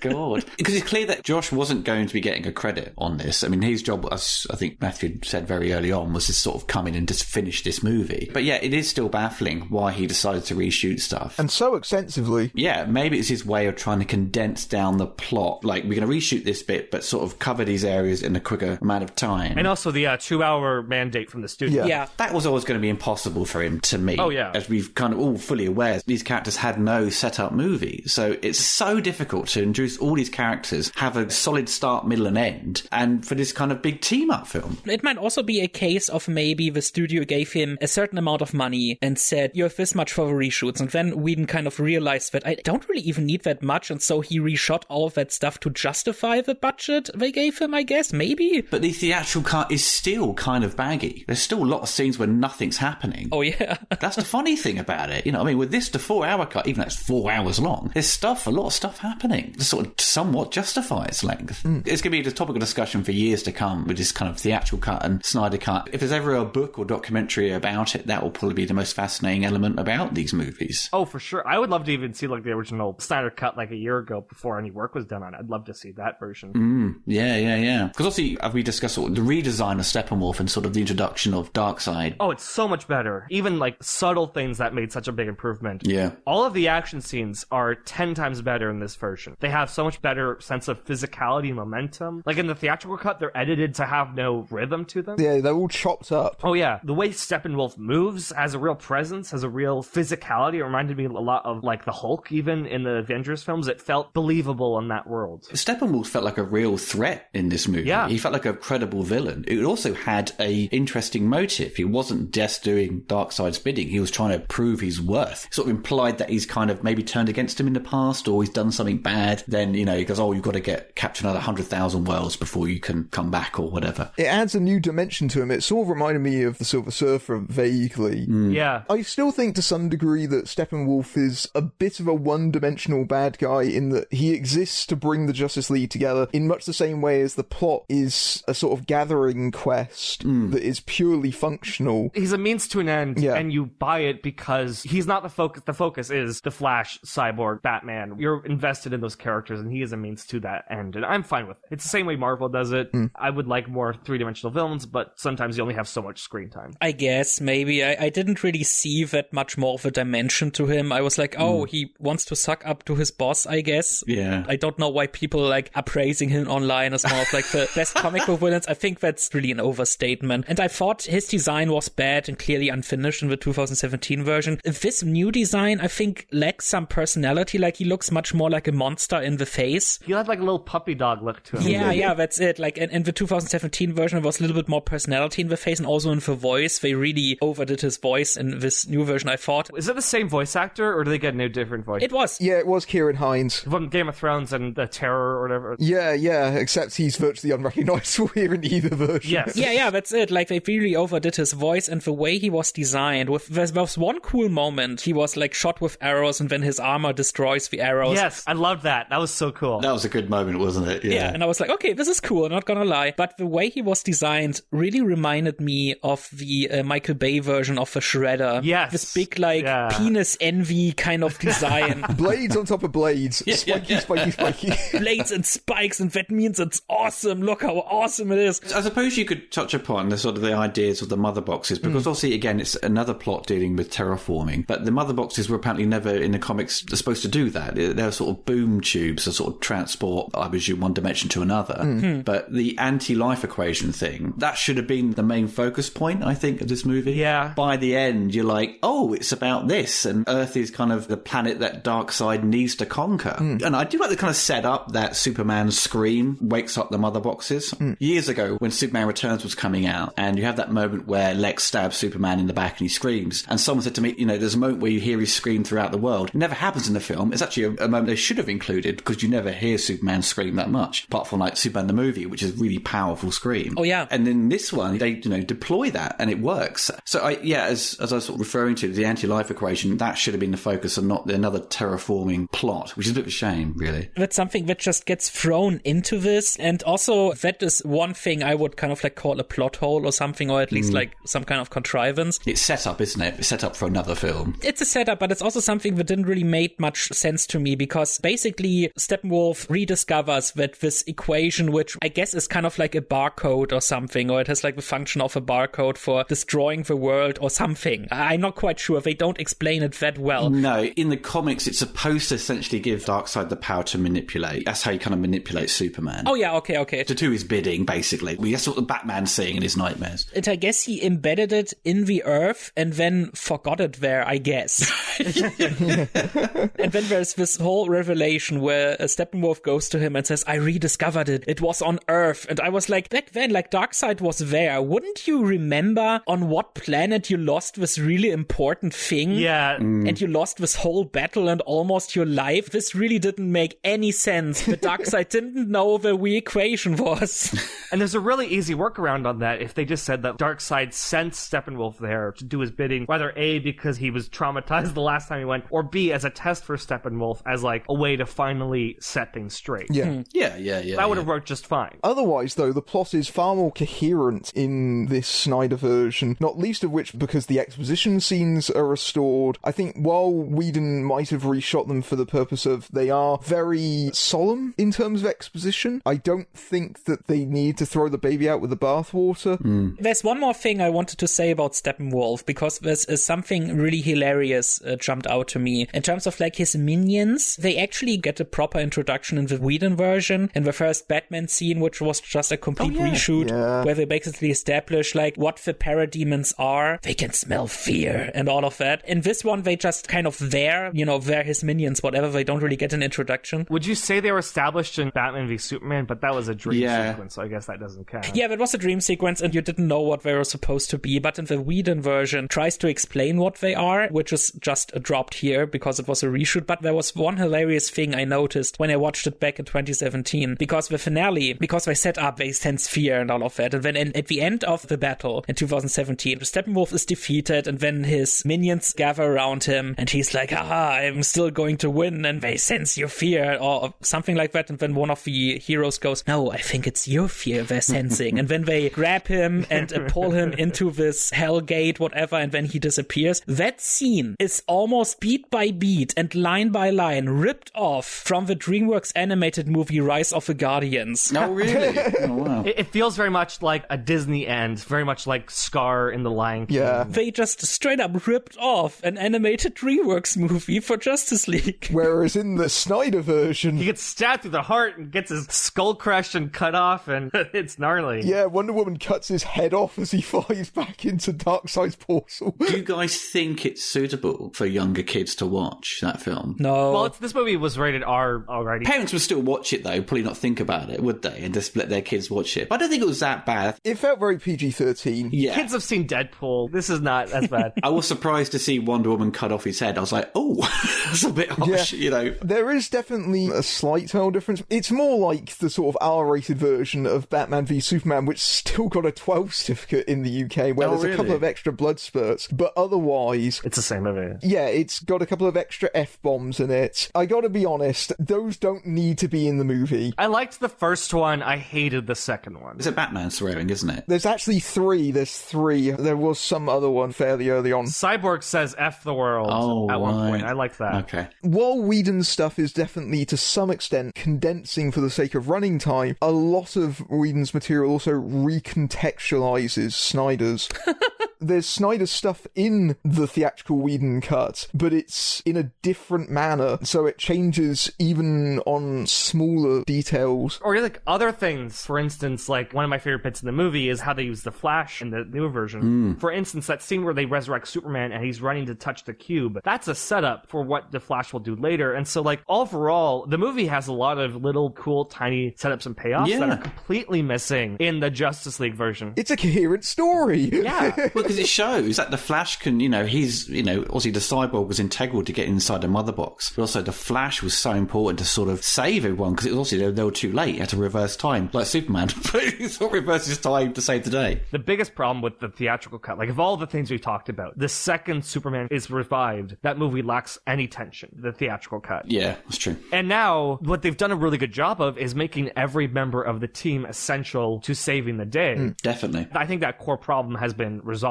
God. Because it's clear that Joss wasn't going to be getting a credit on this. I mean, his job, as I think Matthew said very early on, was to sort of come in and just finish this movie. But yeah, it is still baffling why he decided to reshoot stuff. And so extensively. yeah, maybe it's his way of trying to condense down the plot. Like, we're going to reshoot this bit, but sort of cover these areas in a quicker amount of time. And also the uh, two hour mandate from the studio. Yeah. yeah. that was always going to be impossible for him to me. Oh, yeah. As we've kind of all fully aware, these characters had no set up movie. So it's so difficult to introduce all these characters, have a solid start, middle, and end, and for this kind of big team up film. It might also be a case of maybe the studio gave him a certain amount of money and said, you have this much for the reshoots. And then Whedon kind of realized that I don't really even need that much. And so he reshot all of that stuff to justify the budget they gave him, I guess. Maybe. But the theatrical cut is still kind of baggy. There's still a lot of scenes where nothing's happening. Oh, yeah. That's the funny thing about it. You know, I mean, with this, the four hour cut, even though it's four hours hours long. There's stuff, a lot of stuff happening to sort of somewhat justify its length. Hmm. It's going to be a topic of discussion for years to come with this kind of theatrical cut and Snyder cut. If there's ever a book or documentary about it, that will probably be the most fascinating element about these movies. Oh, for sure. I would love to even see like the original Snyder cut like a year ago before any work was done on it. I'd love to see that version. Mm, yeah, yeah, yeah. Because obviously, as we discussed, the redesign of Steppenwolf and sort of the introduction of Darkseid. Oh, it's so much better. Even like subtle things that made such a big improvement. Yeah. All of the action scenes are 10 times better in this version. They have so much better sense of physicality and momentum. Like in the theatrical cut, they're edited to have no rhythm to them. Yeah, they're all chopped up. Oh yeah, the way Steppenwolf moves has a real presence, has a real physicality. It reminded me a lot of like the Hulk, even in the Avengers films. It felt believable in that world. Steppenwolf felt like a real threat in this movie. Yeah. He felt like a credible villain. It also had a interesting motive. He wasn't just doing Darkseid's bidding. He was trying to prove his worth. Sort of implied that he's kind of maybe turned against him in the past or he's done something bad. Then, you know, he goes, oh, you've got to get capture another 100,000 worlds before you can come back or whatever. It adds a new dimension to him. It sort of reminded me of the Silver Surfer vaguely. Hmm. Yeah. I still think to some degree that Steppenwolf is a bit of a one dimensional bad guy in that he exists to bring the Justice League together in much the same way as the plot is a sort of gathering quest hmm. that is purely functional. He's a means to an end, Yeah. and you buy it because he's not the focus. The focus is the Flash, Cyborg, Batman. You're invested in those characters, and he is a means to that end, and I'm fine with it. It's the same way Marvel does it. Hmm. I would like more three dimensional villains, but sometimes you only have so much screen time. I guess maybe I, I didn't really see that much more of a dimension to him. I was like, hmm. oh, he wants to suck up to his boss, I guess. Yeah. I don't know why people like are praising him online as one of like the best comic book villains. I think that's really an overstatement. And I thought his design was bad and clearly unfinished in the 2017 version. This new design, I think, lacks some personality. Like he looks much more like a monster in the face. He had like a little puppy dog look to him. Yeah, yeah, that's it. Like in, in the 2017 version, there was a little bit more personality in the face and also in the voice. They really overdid his voice in this new version, I thought. Is it the same voice actor, or do they get a new different voice? It was. Yeah, it was Ciarán Hinds. From Game of Thrones and The Terror or whatever. Yeah, yeah, except he's virtually unrecognizable here in either version. Yes. Yeah, yeah, that's it. Like they really overdid his voice and the way he was designed. With there was one cool moment. He was like shot with arrows, and then his armor destroys the arrows. Yes, I loved that. That was so cool. That was a good moment, wasn't it? Yeah, and I was like, okay, this is cool. Not gonna lie, but the way he was designed really reminded me of the uh, Michael Bay version of the Shredder. Yes. this big like Yeah. penis envy kind of design. Blades on top of blades. Yeah, spiky, spiky, spiky. Blades and spikes, and that means it's awesome. Look how awesome it is. I suppose you could touch upon the sort of the ideas of the mother boxes because hmm. obviously again it's another plot dealing with terraforming. But the mother boxes were apparently never in the comics supposed to do that. They're sort of boom tubes to sort of transport, I presume, one dimension to another. Hmm. Hmm. But the anti-life equation thing that should have been the main focus point, I think, of this movie. Yeah. By the end, you're like, oh, it's about this, and Earth is kind of the planet that Darkseid needs to conquer. And I do like the kind of setup that Superman's scream wakes up the mother boxes. Years ago, when Superman Returns was coming out, and you have that moment where Lex stabs Superman in the back and he screams, and someone said to me, you know, there's a moment where you hear his scream throughout the world. It never happens in the film. It's actually a, a moment they should have included because you never hear Superman scream that much, apart from like Superman the movie, which is a really powerful scream. Oh, yeah. And in this one, they you know deploy that and it works. So I yeah, as as I was sort of referring to the anti-life equation, that should have been the focus and not another terraforming plot, which is a bit of a shame, really. That's something that just gets thrown into this. And also, that is one thing I would kind of like call a plot hole or something, or at least mm. like some kind of contrivance. It's set up, isn't it? It's set up for another film. It's a setup, but it's also something that didn't really make much sense to me because basically Steppenwolf rediscovers that this equation, which I guess is kind of like a barcode or something, or it has like the function of a barcode for destroying the world or something. I'm not quite sure. They don't explain it that well. No, in the comics, it's supposed to essentially give Darkseid the power to manipulate. That's how he kind of manipulates Superman. Oh yeah, okay, okay. To do his bidding, basically. That's what the Batman's seeing in his nightmares. And I guess he embedded it in the earth and then forgot it there, I guess. and then there's this whole revelation where Steppenwolf goes to him and says, I rediscovered it. It was on Earth. And I was like, back then, like Darkseid was there. Wouldn't you remember on what planet you lost this really important thing? Yeah. And you lost this whole battle and almost your life. This really didn't make any sense. The Darkseid didn't know where the equation was. And there's a really easy workaround on that if they just said that Darkseid sent Steppenwolf there to do his bidding, whether A, because he was traumatized the last time he went, or B, as a test for Steppenwolf as like a way to finally set things straight. Yeah. Hmm. Yeah, yeah, yeah. That would yeah. have worked just fine. Otherwise, though, the plot is far more coherent in this Snyder version, not least of which because the exposition scenes are restored. I think while Whedon might have reshot them for the purpose of they are very solemn in terms of exposition, I don't think that they need to throw the baby out with the bathwater. There's one more thing I wanted to say about Steppenwolf because there's uh, something really hilarious uh, jumped out to me in terms of like his minions. They actually get a proper introduction in the Whedon version in the first Batman scene, which was just a complete yeah. reshoot Yeah. where they basically establish like what the parademons are. They can smell fear and all of that. In this one, they just kind of there, you know, they're his minions, whatever. They don't really get an introduction. Would you say they were established in Batman v Superman? But that was a dream Yeah. sequence, so I guess that doesn't count. Yeah, that was a dream sequence, and you didn't know what they were supposed to be. But in the Whedon version, tries to explain what they are, which is just dropped here because it was a reshoot. But there was one hilarious thing I noticed when I watched it back in 2017, because the finale, because they set up, they sense fear and all of that, and then at the end of the battle in 2017, Steppenwolf is defeated, and then his minions gather around him, and he's like, "Aha, I'm still going to win," and they sense your fear, or something like that. And then one of the heroes goes, "No, I think it's your fear they're sensing," and then they grab him and uh, pull him into this hell gate, whatever, and then he disappears. That scene is almost beat by beat and line by line ripped off from the DreamWorks animated movie Rise of the Guardians. No, really? oh, wow. It, it feels very much like a Disney end, very much like Scar in The Lion King. Yeah. They just straight up ripped off an animated DreamWorks movie for Justice League. Whereas in the Snyder version, He gets stabbed through the heart and gets his skull crushed and cut off, and it's gnarly. Yeah, Wonder Woman cuts his head off as he flies back into Darkseid's portal. Do you guys think it's suitable for younger kids to watch that film? No. Well, it's, this movie was rated R already. Parents would still watch it though, probably not think about it, would they? And just let their kids watch it. But I don't think it was that bad. It felt very PG 13. Yeah. Kids have seen Deadpool. This is not as bad. I was surprised to see Wonder Woman cut off his head. I was like, oh, that's a bit harsh, Yeah. you know. There is definitely a slight tonal difference. It's more like the sort of R-rated version of Batman v Superman, which still got a 12 certificate in the UK, where Oh, there's a couple of extra blood spurts, but otherwise. it's the same movie. Yeah, it's got a couple of extra F bombs in it. I gotta be honest, those don't need to be in the movie. I liked the first one. I hated the second one. It's a Batman swearing, isn't it? There's actually three. There's three. There was some other one fairly early on. Cyborg says "f the world" Oh, at one point. I like that. Okay. While Whedon's stuff is definitely to some extent condensing for the sake of running time, a lot of Whedon's material also recontextualizes Snyder's. There's Snyder's stuff in the theatrical Whedon cut, but it's in a different manner, so it changes even on smaller details. Or like other things. For instance, like one of my favorite bits in the movie is how they use the Flash in the new version. Hmm. For instance, that scene where they resurrect Superman and he's running to touch the cube. That's a setup for what the Flash will do later. And so, like overall, the movie has a lot of little cool, tiny setups and payoffs that are completely missing in the Justice League version. It's a coherent story. Yeah. Because it shows that the Flash can, you know, he's, you know, obviously the cyborg was integral to get inside the mother box, but also the Flash was so important to sort of save everyone because it was obviously they, they were too late. He had to reverse time, like Superman. but he sort of reverses time to save the day. The biggest problem with the theatrical cut, like of all the things we've talked about, the second Superman is revived, that movie lacks any tension, the theatrical cut. Yeah, that's true. And now, what they've done a really good job of is making every member of the team essential to saving the day. Hmm, definitely. I think that core problem has been resolved,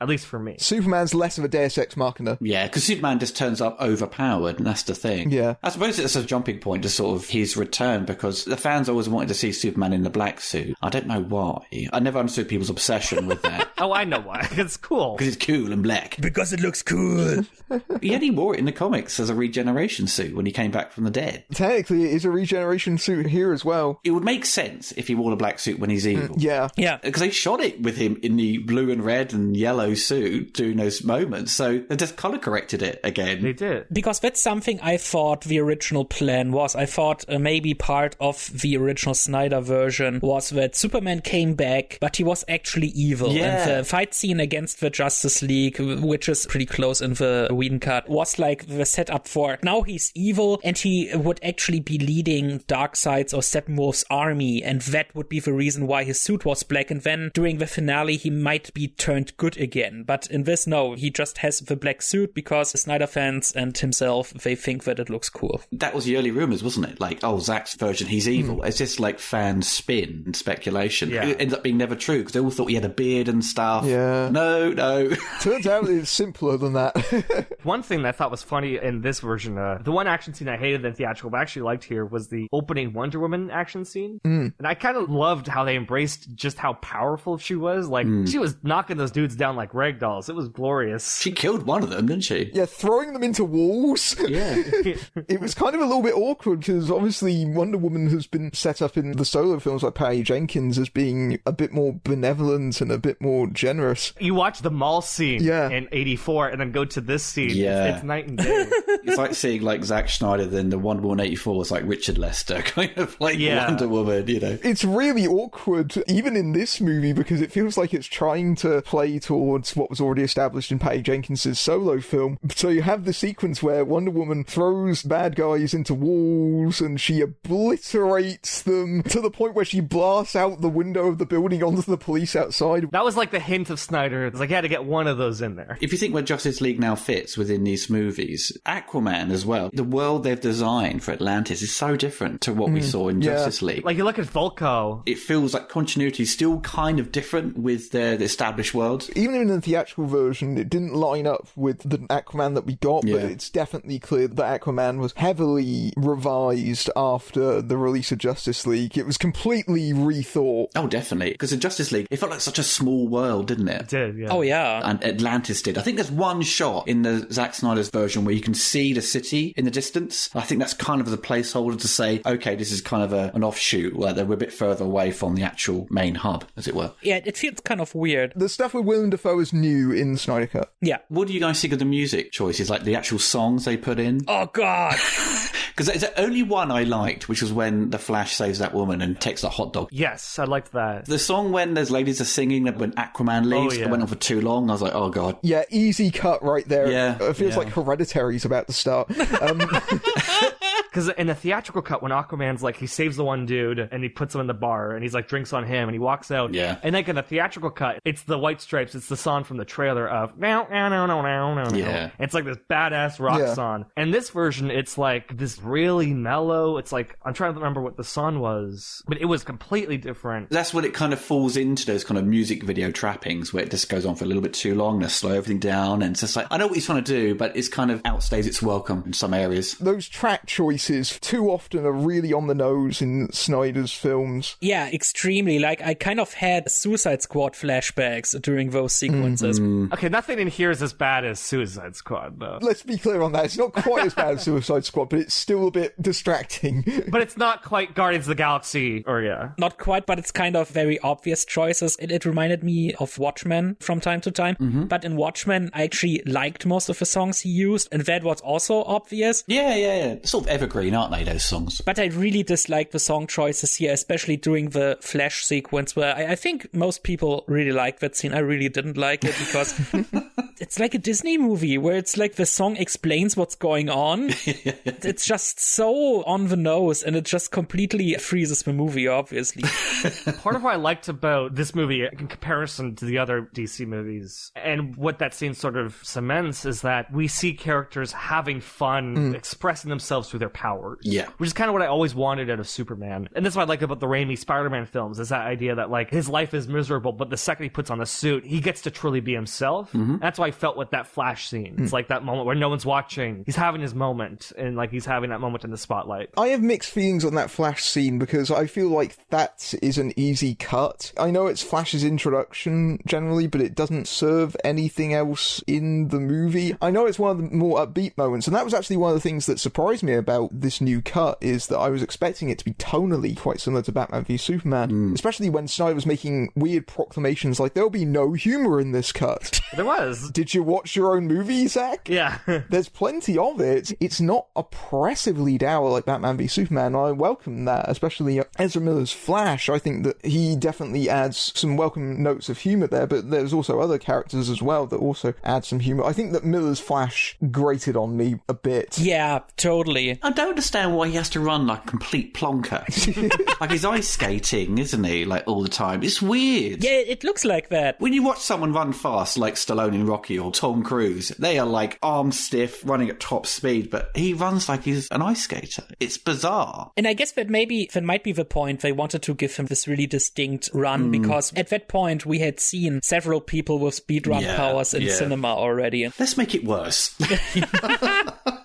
at least for me. Superman's less of a Deus Ex Machina. Yeah, because Superman just turns up overpowered, and that's the thing. Yeah. I suppose it's a jumping point to sort of his return because the fans always wanted to see Superman in the black suit. I don't know why. I never understood people's obsession with that Oh, I know why. It's cool. because it's cool and black. because it looks cool. He only wore it in the comics as a regeneration suit when he came back from the dead. Technically, it is a regeneration suit here as well. It would make sense if he wore the black suit when he's evil. Mm, yeah. yeah. Uh, because they shot it with him in the blue and red and yellow suit during those moments, so they just color corrected it again. They did. Because that's something I thought the original plan was. I thought uh, maybe part of the original Snyder version was that Superman came back, but he was actually evil. Yeah. And the fight scene against the Justice League, which is pretty close in the Whedon cut, was like the setup for now he's evil and he would actually be leading Darkseid's or Steppenwolf's army, and that would be the reason why his suit was black. And then during the finale, he might be turned good again. But in this, no, he just has the black suit because Snyder fans and himself, they think that it looks cool. That was the early rumors, wasn't it? Like, oh, Zack's version, he's evil. It's just like fan spin and speculation. Yeah. It ends up being never true because they all thought he had a beard and stuff. Yeah. No, no. Turns out it's simpler than that. One thing that I thought was funny in this version, uh, the one action scene I hated in theatrical, but actually liked here, was the opening Wonder Woman action scene. Mm. And I kind of loved how they embraced just how powerful she was. Like, she was knocking those dudes down like rag dolls. It was glorious. she killed one of them, didn't she? yeah, throwing them into walls. Yeah. It was kind of a little bit awkward because obviously Wonder Woman has been set up in the solo films like Patty Jenkins as being a bit more benevolent and a bit more generous. you watch the mall scene Yeah. in 84 and then go to this scene. Yeah. It's, it's night and day. it's like seeing like Zack Snyder, then the Wonder Woman 84 was like Richard Lester, kind of like Yeah. Wonder Woman, you know. It's really awkward, even in this movie, because it feels like it's trying to play towards what was already established in Patty Jenkins' solo film. So you have the sequence where Wonder Woman throws bad guys into walls and she obliterates them to the point where she blasts out the window of the building onto the police outside. that was like the hint of Snyder. It's like, I had to get one of those in there. If you think where Justice League now fits within these movies, Aquaman as well, the world they've designed for Atlantis is so different to what we mm. saw in Yeah. Justice League. Like, you look at Vulko. it feels like continuity is still kind of different with their the established worlds. Even in the theatrical version, it didn't line up with the Aquaman that we got, but it's definitely clear that Aquaman was heavily revised after the release of Justice League. It was completely rethought. Oh, definitely. Because in Justice League, it felt like such a small world, didn't it? Did, yeah. Oh, yeah. And Atlantis did. I think there's one shot in the Zack Snyder's version where you can see the city in the distance. I think that's kind of the placeholder to say, okay, this is kind of a, an offshoot where they're a bit further away from the actual main hub, as it were. Yeah, it feels kind of weird. The stuff with Willem Dafoe is new in the Snyder Cut. Yeah. What do you guys think of the music choices, like the actual songs they put in? Oh, God. Because there's only one I liked, which was when the Flash saves that woman and takes that hot dog. Yes, I liked that. The song when those ladies are singing that when Aquaman leaves, Oh, yeah. it went on for too long. I was like, oh god. Yeah, easy cut right there. Yeah, It feels yeah. like Hereditary's about to start. Um, Because in the theatrical cut, when Aquaman's like, he saves the one dude and he puts him in the bar and he's like, drinks on him and he walks out. Yeah. And like in the theatrical cut, it's the White Stripes. It's the song from the trailer of, now, now, now, now, now, now. Yeah. It's like this badass rock Yeah. song. And this version, it's like this really mellow. It's like, I'm trying to remember what the song was, but it was completely different. That's when it kind of falls into those kind of music video trappings where it just goes on for a little bit too long. They slow everything down, and it's just like I know what he's trying to do, but it's kind of outstays its welcome in some areas. those track choices too often are really on the nose in Snyder's films. Yeah, extremely. Like, I kind of had Suicide Squad flashbacks during those sequences. Mm-hmm. Okay, nothing in here is as bad as Suicide Squad, though. Let's be clear on that. It's not quite as bad as Suicide Squad, but it's still a bit distracting. But it's not quite Guardians of the Galaxy, or yeah. Not quite, but it's kind of very obvious choices. It, it reminded me of Watchmen from time to time. Mm-hmm. But in Watchmen, I actually liked most of the songs he used, and that was also obvious. Yeah, yeah, yeah. Sort of evergreen, aren't they? Those songs. But I really dislike the song choices here, especially during the Flash sequence, where I, I think most people really like that scene. I really didn't like it because it's like a Disney movie where it's like the song explains what's going on. it's just so on the nose and it just completely freezes the movie, obviously. Part of what I liked about this movie in comparison to the other DC movies and what that scene sort of cements is that we see characters having fun, mm. expressing themselves through their powers. Yeah. Which is kind of what I always wanted out of Superman. And that's what I like about the Raimi Spider-Man films is that idea that like his life is miserable, but the second he puts on a suit, he gets to truly be himself. Mm-hmm. That's why I felt with that Flash scene. It's hmm. like that moment where no one's watching. He's having his moment and like he's having that moment in the spotlight. I have mixed feelings on that Flash scene because I feel like that is an easy cut. I know it's Flash's introduction generally, but it doesn't serve anything else in the movie. I know it's one of the more upbeat moments, and that was actually one of the things that surprised me about this new cut is that I was expecting it to be tonally quite similar to Batman v Superman, hmm. especially when Snyder was making weird proclamations like there'll be no humor in this cut. There was. was. Did you watch your own movie, Zack? Yeah. There's plenty of it. It's not oppressively dour like Batman v Superman. I welcome that, especially Ezra Miller's Flash. I think that he definitely adds some welcome notes of humor there, but there's also other characters as well that also add some humor. I think that Miller's Flash grated on me a bit. Yeah, totally. I don't understand why he has to run like a complete plonker. like he's ice skating, isn't he? Like all the time. It's weird. Yeah, it looks like that. When you watch someone run fast, like Stallone in Rocky or Tom Cruise, they are like arm stiff, running at top speed, but he runs like he's an ice skater. It's bizarre. And I guess that maybe that might be the point they wanted to give him this really distinct run hmm. because at that point we had seen several people with speedrun Yeah, powers in yeah. cinema already. Let's make it worse.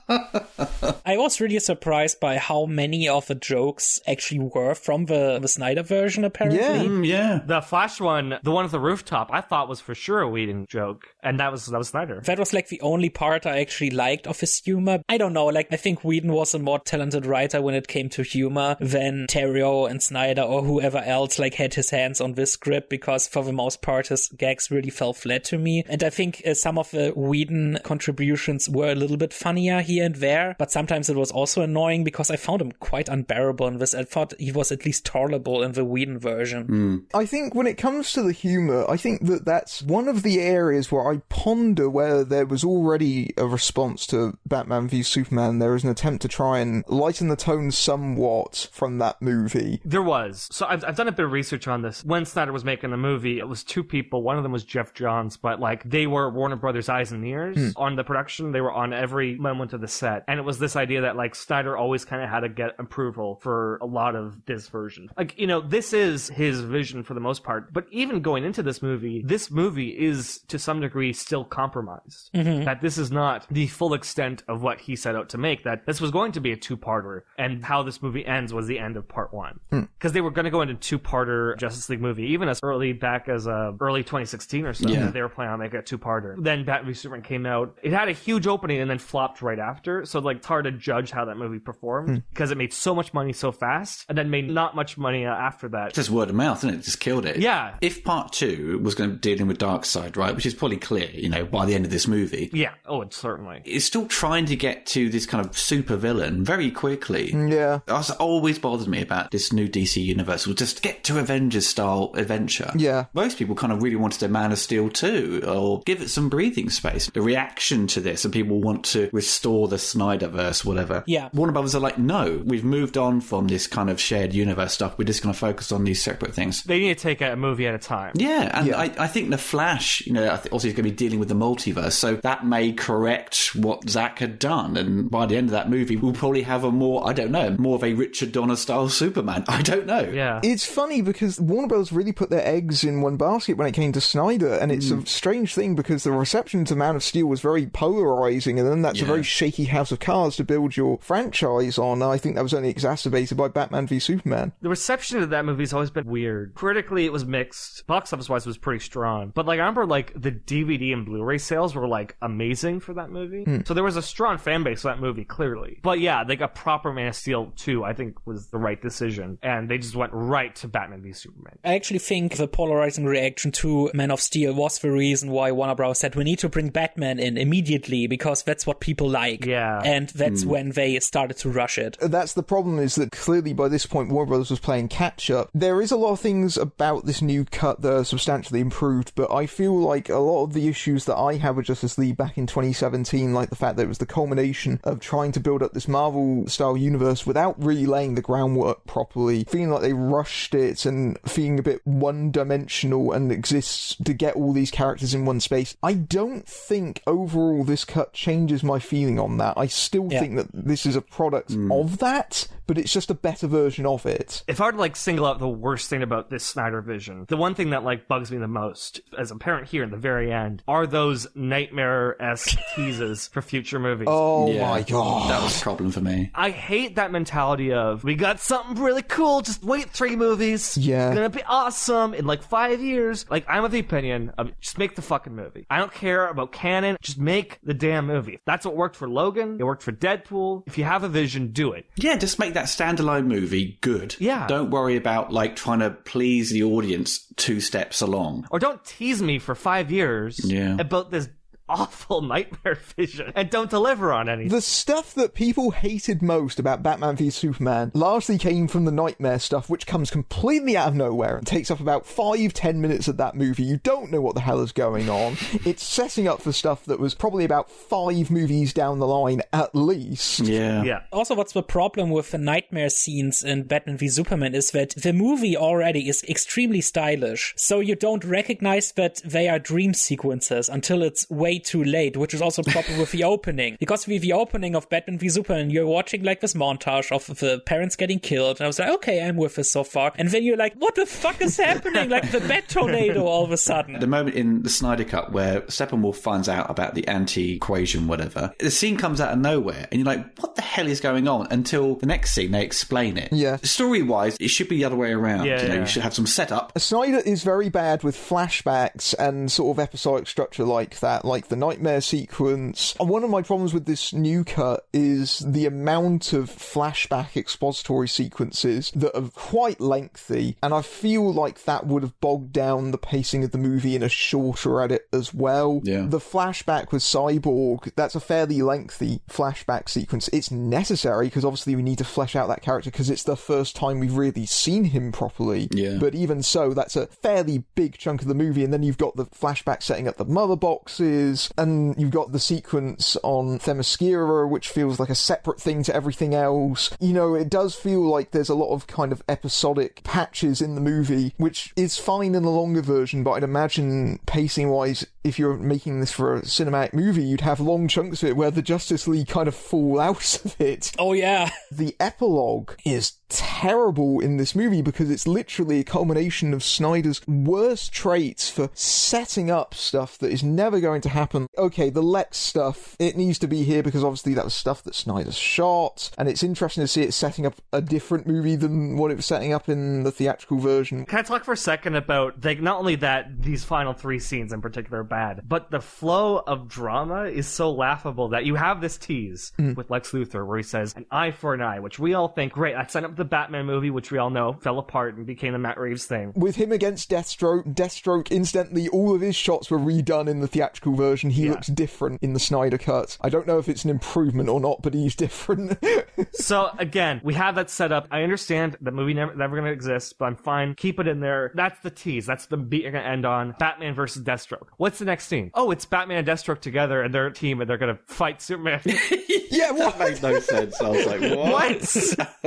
I was really surprised by how many of the jokes actually were from the, the Snyder version, apparently. Yeah. Mm, yeah. The Flash one, the one at the rooftop, I thought was for sure a Whedon joke, and that was that was Snyder. That was like the only part I actually liked of his humor. I don't know, like I think Whedon was a more talented writer when it came to humor than Terrio and Snyder or whoever else like had his hands on this script because for the most part his gags really fell flat to me. And I think uh, some of the Whedon contributions were a little bit funnier here and there, but sometimes it was also annoying because I found him quite unbearable in this. I thought he was at least tolerable in the Whedon version. Hmm. I think when it comes to the humour, I think that that's one of the areas where I ponder where there was already a response to Batman v Superman. There is an attempt to try and lighten the tone somewhat from that movie. There was. So I've, I've done a bit of research on this. When Snyder was making the movie, it was two people. One of them was Geoff Johns, but like they were Warner Brothers' eyes and ears hmm. on the production. They were on every moment of the set. And it was this idea that like Snyder always kind of had to get approval for a lot of this version. Like, you know, this is his vision for the most part. But even going into this movie, this movie is to some degree still compromised. That this is not the full extent of what he set out to make. That this was going to be a two-parter, and how this movie ends was the end of part one. Because they were going to go into two-parter Justice League movie, even as early back as uh, early 2016 or so. Yeah. They were planning on making a two-parter. Then Batman v Superman came out. It had a huge opening and then flopped right after. So like hard to judge how that movie performed because it made so much money so fast, and then made not much money uh, after that. Just word of mouth, isn't it? Just killed it. Yeah. If part two was going to be dealing with Darkseid, right, which is probably clear, you know, by the end of this movie, Yeah. Oh, it's certainly. it's still trying to get to this kind of super villain very quickly. Yeah. That's always bothered me about this new DC universe. We'll just get to Avengers style adventure. Yeah. Most people kind of really wanted a Man of Steel too, or give it some breathing space. The reaction to this, and people want to restore the Snyderverse, whatever. Yeah. Warner Brothers are like, no, we've moved on from this kind of shared universe stuff. We're just going to focus on these separate things. They need to take a movie at a time. Yeah, and Yeah. I, I think the Flash, you know, I think also is going to be dealing with the multiverse, so that may correct what Zack had done. And by the end of that movie, we'll probably have a more, I don't know, more of a Richard Donner style Superman. I don't know. Yeah. It's funny because Warner Bros. really put their eggs in one basket when it came to Snyder, and it's a mm. strange thing because the reception to Man of Steel was very polarizing, and then that's a very shaky house of cards to build your franchise on. I think that was only exacerbated by Batman v Superman. The reception of that movie has always been weird. Critically, it was mixed. Box office wise, it was pretty strong. But like, I remember like the DVD and Blu-ray sales were like amazing for that movie. Hmm. So there was a strong fan base for that movie, clearly. But yeah, they got proper Man of Steel 2, I think was the right decision. And they just went right to Batman v Superman. I actually think the polarizing reaction to Man of Steel was the reason why Warner Bros. said we need to bring Batman in immediately because that's what people like. Yeah. And that's hmm. when they started to rush it. That's the problem is that clearly by this point Warner Brothers was playing catch up. There is a lot of things about this new cut that are substantially improved, but I feel like a lot of the issues that I had with Justice League back in 2017, like the fact that it was the culmination of trying to build up this Marvel style universe without really laying the groundwork properly, feeling like they rushed it and feeling a bit one dimensional and exists to get all these characters in one space. I don't think overall this cut changes my feeling on that. I still Yeah. think that this is a product hmm. of that, but it's just a better version of it. If I were to like single out the worst thing about this Snyder vision, the one thing that like bugs me the most, as apparent here in the very end, are those nightmare-esque teases for future movies. Oh Yeah, my god. That was a problem for me. I hate that mentality of we got something really cool. Just wait three movies. Yeah. It's gonna be awesome in like five years. Like I'm of the opinion of just make the fucking movie. I don't care about canon. Just make the damn movie. That's what worked for Logan. It worked for Deadpool. If you have a vision, do it. Yeah, just make that standalone movie good. Yeah. Don't worry about like trying to please the audience two steps along. Or don't tease me for five years Yeah. about this awful nightmare vision and don't deliver on anything. The stuff that people hated most about Batman v Superman largely came from the nightmare stuff, which comes completely out of nowhere and takes up about five, ten minutes of that movie. You don't know what the hell is going on. it's setting up for stuff that was probably about five movies down the line at least. Yeah. yeah. Also, what's the problem with the nightmare scenes in Batman v Superman is that the movie already is extremely stylish. So you don't recognize that they are dream sequences until it's way too late, which is also a problem with the opening. Because with the opening of Batman v Superman, you're watching like this montage of the parents getting killed. And I was like, okay, I'm with this so far. And then you're like, what the fuck is happening? like the bat tornado all of a sudden. The moment in the Snyder Cut where Steppenwolf finds out about the anti-equation, whatever, the scene comes out of nowhere, and you're like, "What the hell is going on?" Until the next scene, they explain it. Yeah. Story-wise, it should be the other way around. Yeah, you know, yeah. you should have some setup. Snyder is very bad with flashbacks and sort of episodic structure like that, like the nightmare sequence. And One of my problems with this new cut is the amount of flashback expository sequences that are quite lengthy, and I feel like that would have bogged down the pacing of the movie in a shorter edit as well. Yeah. The flashback with Cyborg, that's a fairly lengthy flashback sequence. It's necessary because obviously we need to flesh out that character because it's the first time we've really seen him properly. Yeah. But even so, that's a fairly big chunk of the movie, and then you've got the flashback setting up the mother boxes, and you've got the sequence on Themyscira, which feels like a separate thing to everything else. You know, it does feel like there's a lot of kind of episodic patches in the movie, which is fine in the longer version, but I'd imagine pacing wise, if you're making this for a cinematic movie, you'd have long chunks of it where the Justice League kind of fall out of it Oh, yeah. the epilogue is terrible in this movie because it's literally a culmination of Snyder's worst traits for setting up stuff that is never going to happen. Okay, the Lex stuff, it needs to be here because obviously that was stuff that Snyder shot, and it's interesting to see it setting up a different movie than what it was setting up in the theatrical version. Can I talk for a second about like not only that these final three scenes in particular are bad, but the flow of drama is so laughable that you have this tease hmm. with Lex Luthor where he says an eye for an eye, which we all think great. I set up the Batman movie, which we all know fell apart and became the Matt Reeves thing. With him against Deathstroke, Deathstroke instantly, all of his shots were redone in the theatrical version. He looks different in the Snyder cut. I don't know if it's an improvement or not, but he's different. So again, we have that set up. I understand the movie never never gonna exist, but I'm fine. Keep it in there. That's the tease. That's the beat you're gonna end on. Batman versus Deathstroke. What's the next scene? Oh, it's Batman and Deathstroke together and they're team and they're gonna fight Superman. yeah, what? That made no sense. I was like, what?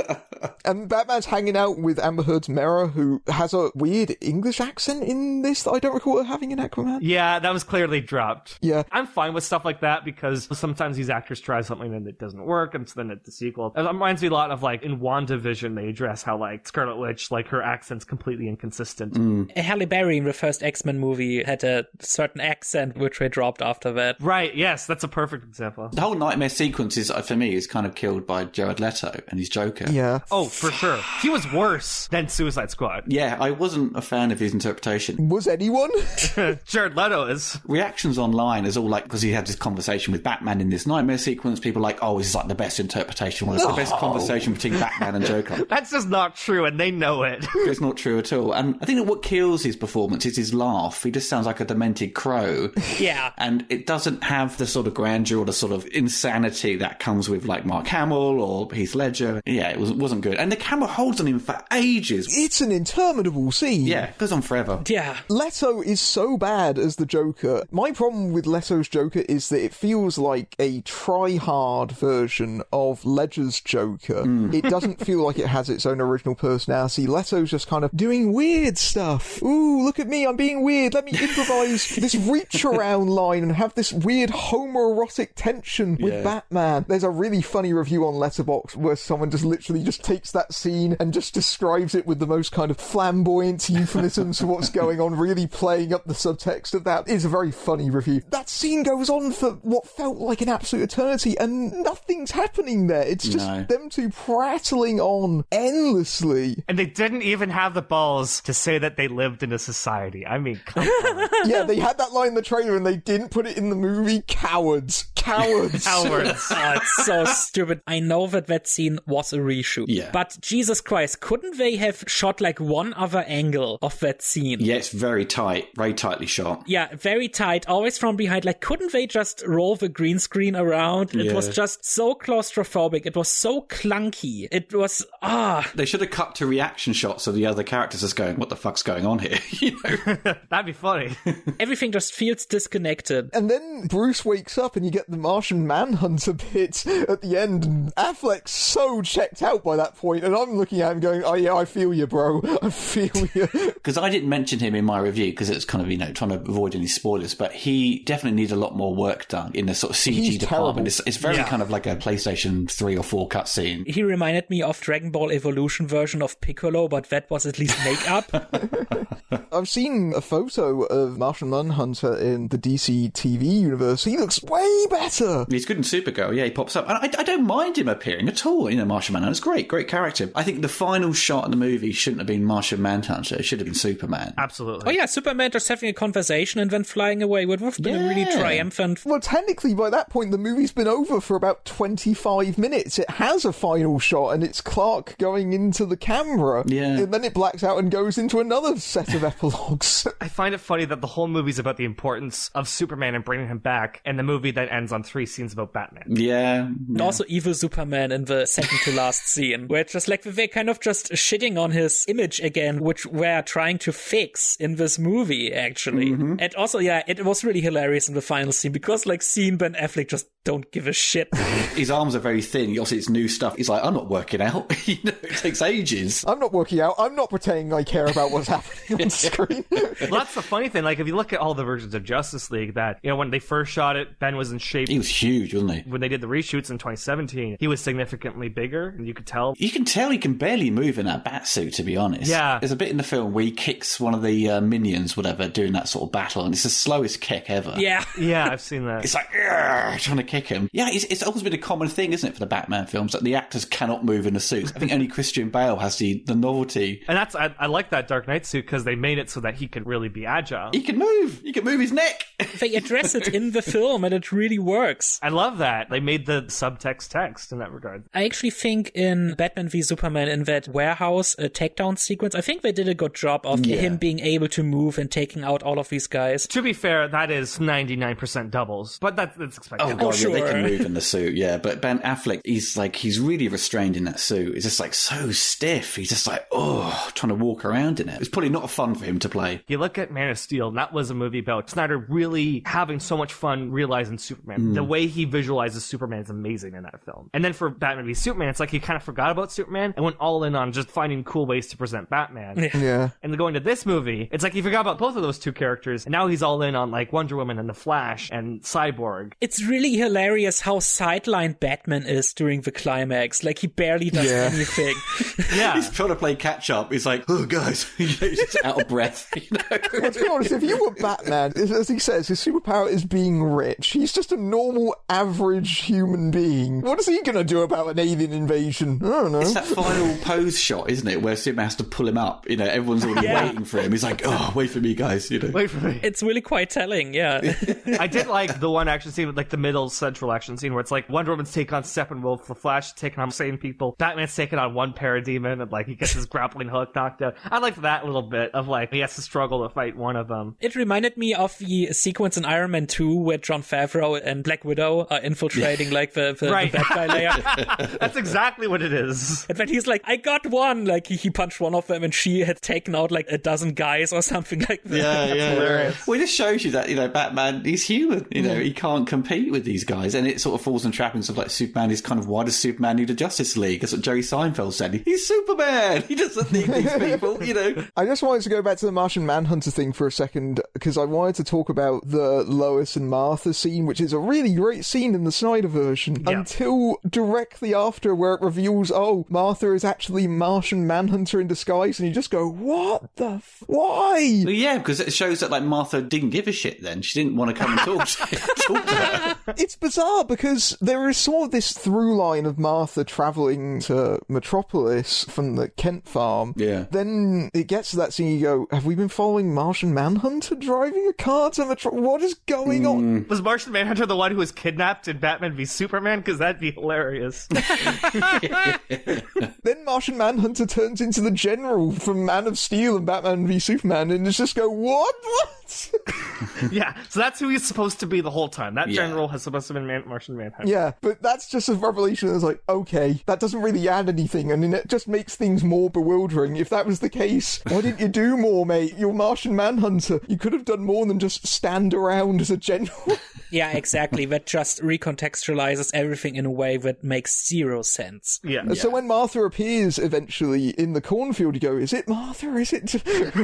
what? And Batman's hanging out with Amber Heard's Mera, who has a weird English accent in this that I don't recall her having in Aquaman. yeah, that was clearly dropped. Yeah. I'm fine with stuff like that because sometimes these actors try something and it doesn't work, and so then it's the sequel. It reminds me a lot of like in WandaVision, they address how like Scarlet Witch, like her accent's completely inconsistent. Halle Berry in the first X Men movie had a certain accent which they dropped after that. Right, yes, that's a perfect example. The whole nightmare sequence is, uh, for me, is kind of killed by Jared Leto and his Joker. Yeah. Oh, for sure. He was worse than Suicide Squad. Yeah, I wasn't a fan of his interpretation. Was anyone? Jared Leto is. Reactions online is all like because he had this conversation with Batman in this nightmare sequence. People are like, "Oh, this is like the best interpretation, one of the best conversation between Batman and Joker." That's just not true, and they know it. it's not true at all. And I think that what kills his performance is his laugh. He just sounds like a demented crow. Yeah. and it doesn't have the sort of grandeur or the sort of insanity that comes with like Mark Hamill or Heath Ledger. Yeah, it was, wasn't good. And the camera holds on him for ages. it's an interminable scene. Yeah, it goes on forever. Yeah. Leto is so bad as the Joker. My problem with Leto's Joker is that it feels like a try-hard version of Ledger's Joker. Hmm. It doesn't feel like it has its own original personality. Leto's just kind of doing weird stuff. Ooh, look at me, I'm being weird. Let me improvise this reach around line and have this weird homoerotic tension with Yeah. Batman. There's a really funny review on Letterboxd where someone just literally just takes that scene and just describes it with the most kind of flamboyant euphemisms for what's going on, really playing up the subtext of that. It's a very funny review. That scene goes on for what felt like an absolute eternity and nothing's happening there. It's just No. them two prattling on endlessly. And they didn't even have the balls to say that they lived in a society. I mean, come on. yeah, they had that line in the trailer and they didn't put it in the movie. Cowards. Cowards. Cowards. Oh, it's so stupid. I know that that scene was a reshoot. Yeah. But Jesus Christ, couldn't they have shot like one other angle of that scene? Yeah, it's very tight, very tightly shot. Yeah, very tight, always from behind. Like, couldn't they just roll the green screen around? It was just so claustrophobic. It was so clunky. It was, ah. They should have cut to reaction shots of the other characters just going, "What the fuck's going on here?" you know. That'd be funny. everything just feels disconnected. And then Bruce wakes up and you get the Martian Manhunter bit at the end, and Affleck's so checked out by that point, and I'm looking at him going, oh yeah, I feel you, bro. I feel you. Because I didn't mention him in my review because it's kind of you know trying to avoid any spoilers, but he definitely needs a lot more work done in the sort of CG He's department. It's, it's very Yeah. kind of like a PlayStation three or four cutscene. He reminded me of Dragon Ball Evolution version of Piccolo, but that was at least makeup. I've seen a photo of Martian Manhunter in the DC TV universe. He looks way better. He's good in Supergirl. Yeah, he pops up. And I, I don't mind him appearing at all. You know, Martian Manhunter. It's great, great character. I think the final shot in the movie shouldn't have been Martian Manhunter. It should have been Superman. Absolutely. oh yeah, Superman just having a conversation and then flying away would have been a really Yeah. triumphant. Well, technically, by that point, the movie's been over for about 25 minutes. It has a final shot, and it's Clark going into the camera. Yeah. And then it blacks out and goes into another set of epilogues. I find it funny that the whole movie's about the importance of Superman and bringing him back, and the movie then ends on three scenes about Batman. Yeah. And also evil Superman in the second to last scene, where it's just like they're kind of just shitting on his image again, which we're trying to fix in this movie, actually. Mm-hmm. And also, yeah, it was really hilarious in the final scene because like seeing Ben Affleck just don't give a shit. His arms are very thin. Obviously, it's new stuff. He's like, I'm not working out. you know, it takes ages. I'm not working out. I'm not pretending I care about what's happening on screen. Well, that's the funny thing. Like, if you look at all the versions of Justice League, that you know, when they first shot it, Ben was in shape. He was huge, wasn't he? When they did the reshoots in 2017, he was significantly bigger, and you could tell. You can tell he can barely move in that bat suit, to be honest. Yeah. There's a bit in the film where he kicks one of the uh, minions, whatever, doing that sort of battle, and it's the slowest kick ever. Yeah. Yeah, I've seen that. It's like, "Argh," trying to kick him. Yeah, it's, it's always been a common thing, isn't it, for the Batman films, that the actors cannot move in the suits. I think only Christian Bale has the, the novelty. And that's I, I like that Dark Knight suit because they made it so that he could really be agile. He can move. He can move his neck. They address it in the film and it really works. I love that they made the subtext text in that regard. I actually think in Batman v Superman, in that warehouse uh, takedown sequence, I think they did a good job of Yeah. him being able to move and taking out all of these guys. To be fair, that is 99% doubles, but that, that's expected. Oh, God, yeah, they can oh, move in the suit, yeah. But Ben Affleck, he's like, he's really restrained in that suit. He's just like so stiff. He's just like, oh, trying to walk around in it. It's probably not fun for him to play. You look at Man of Steel, and that was a movie about Snyder really having so much fun realizing Superman. Hmm. The way he visualizes Superman is amazing in that film. And then for Batman v Superman, it's like he kind of forgot about Superman and went all in on just finding cool ways to present Batman. yeah. And then going to this movie, it's like he forgot about both of those two characters, and now he's all in on like Wonder Woman and the Flash and Cyborg. It's really hilarious how sidelined Batman is during the climax. Like he barely does Yeah. anything. Yeah. He's trying to play catch up. He's like, oh, guys, he's just out of breath. You know? Let's be honest, if you were Batman, as as he says, his superpower is being rich. He's just a normal, average human being. What is he going to do about an alien invasion? I don't know. It's that final pose shot, isn't it, where Superman has to pull him up. You know, everyone's already Yeah. waiting for him. He's like, oh, wait for me, guys. You know, Wait for me. it's really quite telling, yeah. I did like the one action scene, like the middle central action scene, where it's like Wonder Woman's take on Steppenwolf, the Flash taking on sane people, Batman's taking on one parademon, and like he gets his grappling hook knocked out. I liked that little bit of like he has to struggle to fight one of them. It reminded me of the sequence in Iron Man 2 where Jon Favreau and Black Widow are infiltrating like the, the, Right. the bad guy layer. That's exactly what it is. And then he's like, I got one. Like he, he punched one of them and she had taken out like a dozen guys or something like that. Yeah, yeah, hilarious. yeah. Well, it just shows you that you know Batman. He's human. You know, he can't compete with these guys, and it sort of falls in trappings of like Superman is kind of why does Superman need a Justice League? That's what Jerry Seinfeld said. He's Superman. He doesn't need these people. You know. I just wanted to go back to the Martian Manhunter thing for a second because I wanted to talk about the Lois and Martha scene, which is a really great scene in the Snyder version. Yeah. Until directly after, where it reveals, oh, Martha is actually Martian Manhunter in disguise, and you just go, what the? F- why? Well, yeah, because it shows that like Martha didn't give a shit. Then she didn't want to come and talk to, talk to her. It's bizarre because there is sort of this through line of Martha traveling to Metropolis from the Kent farm. Yeah. Then it gets to that scene, you go, go, have we been following Martian Manhunter driving a car to Metro? What is going on? Hmm. Was Martian Manhunter the one who was kidnapped in Batman v Superman? Because that'd be hilarious. Then Martian Manhunter turns into the General from Man of Steel and Batman v Superman, and it's just go, what? What? yeah, so that's who he's supposed to be the whole time. That Yeah. general has supposed to be Man- Martian Manhunter. yeah, but that's just a revelation that's like, okay, that doesn't really add anything, and it just makes things more bewildering. If that was the case, why didn't you do more, mate? You're Martian Manhunter. You could have done more than just stand around as a general. Yeah, exactly. that just recontextualizes everything in a way that makes zero sense. Yeah. So when Martha appears eventually in the cornfield, you go, "Is it Martha? Is it?" it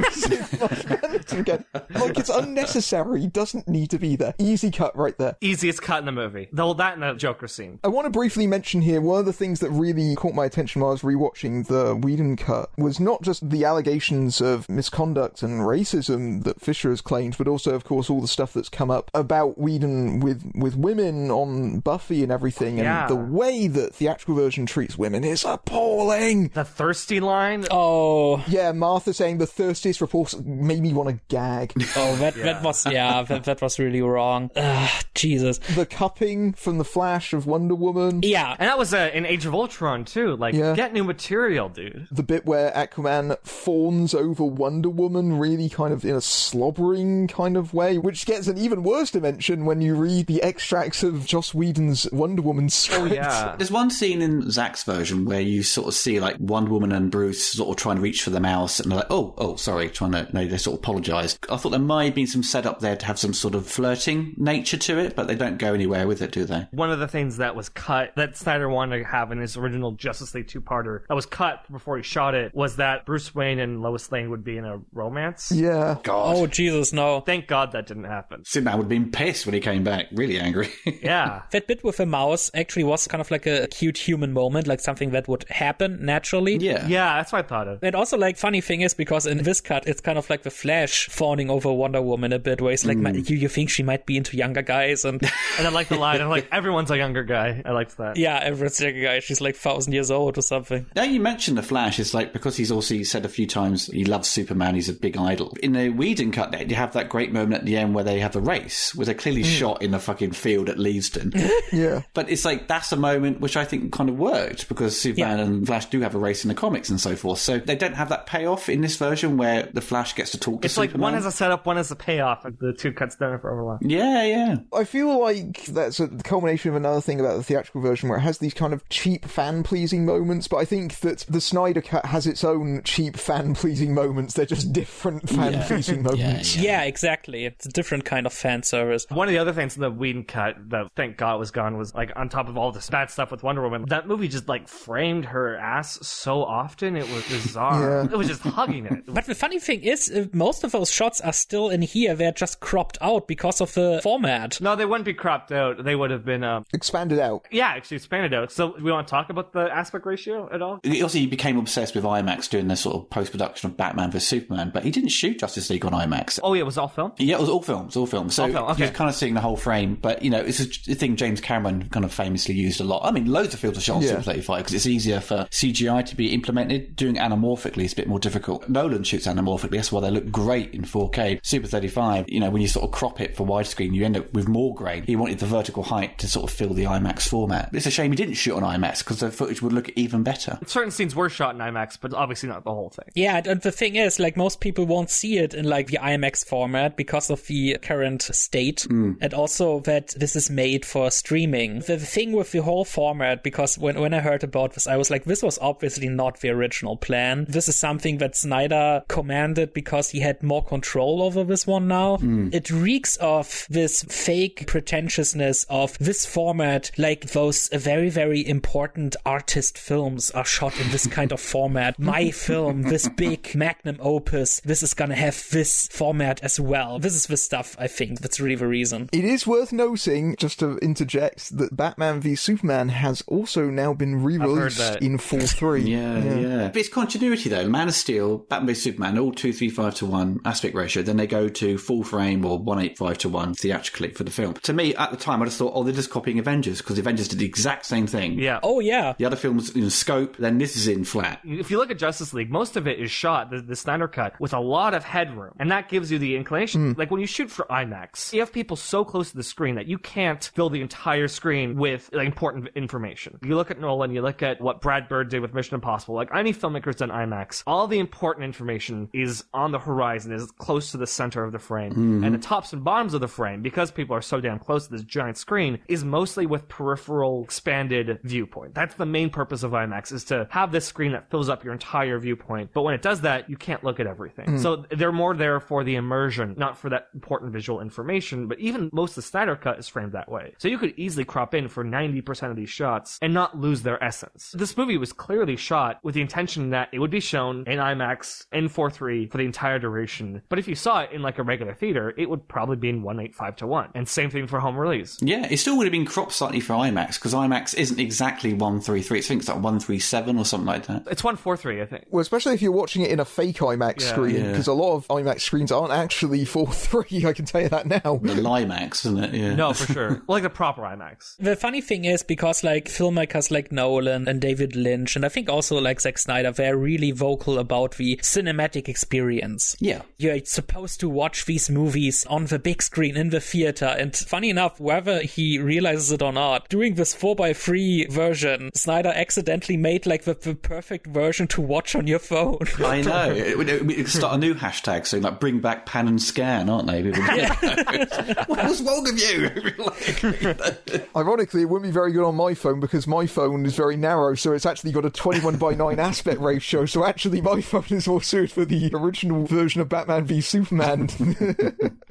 Martha Manhunter again? Like it's unnecessary. Doesn't need to be there. Easy cut right there. Easiest cut in the movie. Though that and the Joker scene. I want to briefly mention here one of the things that really caught my attention while I was rewatching the Whedon cut was not just the allegations of misconduct and racism that Fisher has claimed, but also, of course, all the stuff that's come up about Whedon with with women on Buffy and everything, and Yeah. the way that theatrical version treats women is appalling. The thirsty line. Oh, Yeah, Martha saying the thirstiest reports made me want to gag. oh, that yeah. that was yeah, that, that was really wrong. Ugh, Jesus. the cupping from the Flash of Wonder Woman. Yeah, And that was uh, in Age of Ultron too. Like, Yeah. get new material, dude. The bit where Aquaman fawns over Wonder Woman, really kind of in a slobbering kind of way, which gets an even worse dimension when you read the extracts of Joss Whedon's Wonder Woman script. Oh yeah. There's one scene in Zack's version where you sort of see like Wonder Woman and Bruce sort of trying to reach for the mouse and they're like, oh, oh, sorry, trying to, no, they sort of apologise. I thought there might have been some setup there to have some sort of flirting nature to it, but they don't go anywhere with it, do they? One of the things that was cut that Snyder wanted to have in his original Justice League two-parter that was cut before he shot it was that Bruce Wayne and Lois Lane would be in a romance. Yeah. God. Oh Jesus, no. Thank God that didn't happen. Superman would have been pissed when he came back, really angry. Yeah. That bit with the mouse actually was kind of like a cute human moment, like something that would happen naturally. yeah. Yeah, that's what I thought of. And also, like, funny thing is because in this cut, it's kind of like the Flash fawning over Wonder Woman a bit, where it's like, Mm. You, you think she might be into younger guys, and And I like the line. I'm like, everyone's a younger guy. I liked that. yeah, everyone's a younger guy. She's like thousand years old or something. Now you mentioned the Flash, it's like because he's also said a few times he loves Superman, he's a big idol. In the Whedon cut, there, you have that great moment at the end where they have a race, where they're clearly hmm. shot in a fucking field at Leavesden. Yeah. but it's like that's a moment which I think kind of worked because Superman Yeah. and Flash do have a race in the comics and so forth. So they don't have that payoff in this version where the Flash gets to talk to It's like Superman. one has a setup, one has a payoff, and the two cuts don't ever overlap. yeah, yeah. I feel like that's a, the culmination of another thing about the theatrical version where it has these kind of cheap fan pleasing moments, but I think that the Snyder Cut has its own cheap fan pleasing moments. They're just different fan pleasing moments. Yeah, exactly. It's a different kind of fan service. One of the other things in the Whedon cut that thank God was gone was like on top of all this bad stuff with Wonder Woman, that movie just like framed her ass so often it was bizarre. Yeah. It was just hugging it. But the funny thing is, uh, most of those shots are still in here. They're just cropped out because of the format. No, they wouldn't be cropped out. They would have been, um, Expanded out. yeah, actually expanded out. So we want to talk about the aspect ratio at all? Also, he became obsessed with IMAX doing the sort of post production of Batman vs Superman, but he didn't shoot Justice League on IMAX. Oh, yeah, it was all film. Yeah, it was all films, all films. So All film, okay. you're kind of seeing the whole frame, but you know, it's a a thing James Cameron kind of famously used a lot. I mean, loads of films are shot on Yeah. Super 35 because it's easier for CGI to be implemented. Doing anamorphically is a bit more difficult. Nolan shoots anamorphically, that's why they look great in 4K. Super 35, you know, when you sort of crop it for widescreen, you end up with more grain. He wanted the vertical height to sort of fill the IMAX format. It's a shame he didn't shoot on IMAX because the footage would look even better. Certain scenes were shot in IMAX, but obviously not the whole thing. Yeah, and the thing is, like, most people won't see it in, like, the IMAX format because of the current state. Mm. And also that this is made for streaming. The thing with the whole format, because when, when I heard about this, I was like, this was obviously not the original plan. This is something that Snyder commanded because he had more control over this one now. Mm. It reeks of this fake pretentiousness of this format, like those very, very important artist films are shot in this kind of format. My film, this big magnum opus, this is gonna have this format as well. This is the stuff I think that's really the reason. It It is worth noting, just to interject, that Batman v Superman has also now been re-released that. in 4.3. Yeah, yeah, But it's continuity though. Man of Steel, Batman v Superman, all two three five to one aspect ratio. Then they go to full frame or one eight five to one theatrically for the film. To me, at the time, I just thought, oh, they're just copying Avengers because Avengers did the exact same thing. Yeah. Oh yeah. The other film's in scope, then this is in flat. if you look at Justice League, most of it is shot, the, the Snyder cut, with a lot of headroom. And that gives you the inclination. Hmm. Like when you shoot for IMAX, you have people so close to the screen that you can't fill the entire screen with like, important information. You look at Nolan, you look at what Brad Bird did with Mission Impossible, like any filmmaker's done IMAX, all the important information is on the horizon, is close to the center of the frame. Hmm. And the tops and bottoms of the frame, because people are so damn close to this giant screen, is mostly with peripheral expanded viewpoint. That's the main purpose of IMAX, is to have this screen that fills up your entire viewpoint. But when it does that, you can't look at everything. Hmm. So they're more there for the immersion, not for that important visual information. But even most of the Snyder cut is framed that way. So you could easily crop in for 90% of these shots and not lose their essence. This movie was clearly shot with the intention that it would be shown in IMAX in 4.3 for the entire duration. But if you saw it in like a regular theater, it would probably be in 185 to 1. And same thing for home release. Yeah, it still would have been cropped slightly for IMAX because IMAX isn't exactly one three three. I think it's like one three seven or something like that. It's 143, I think. Well, especially if you're watching it in a fake IMAX Yeah. screen, Yeah. because a lot of IMAX screens aren't actually 4.3, I can tell you that now. The Limax, isn't it? Yeah. No, for sure. well, like the proper IMAX. The funny thing is because like filmmakers like Nolan and David Lynch and I think also like Zack Snyder, they're really vocal about the cinematic experience. Yeah. You're supposed to watch these movies on the big screen in the theater. And funny enough, whether he realizes it or not, during this 4x3 version, Snyder accidentally made like the, the perfect version to watch on your phone. I know. It would it would start a new hashtag saying like "Bring back pan and scan," aren't they? People- What's wrong with you? Ironically, it wouldn't be very good on my phone because my phone is very narrow, so it's actually got a 21 by 9 aspect ratio. So actually, my phone is more suited for the original version of Batman v Superman.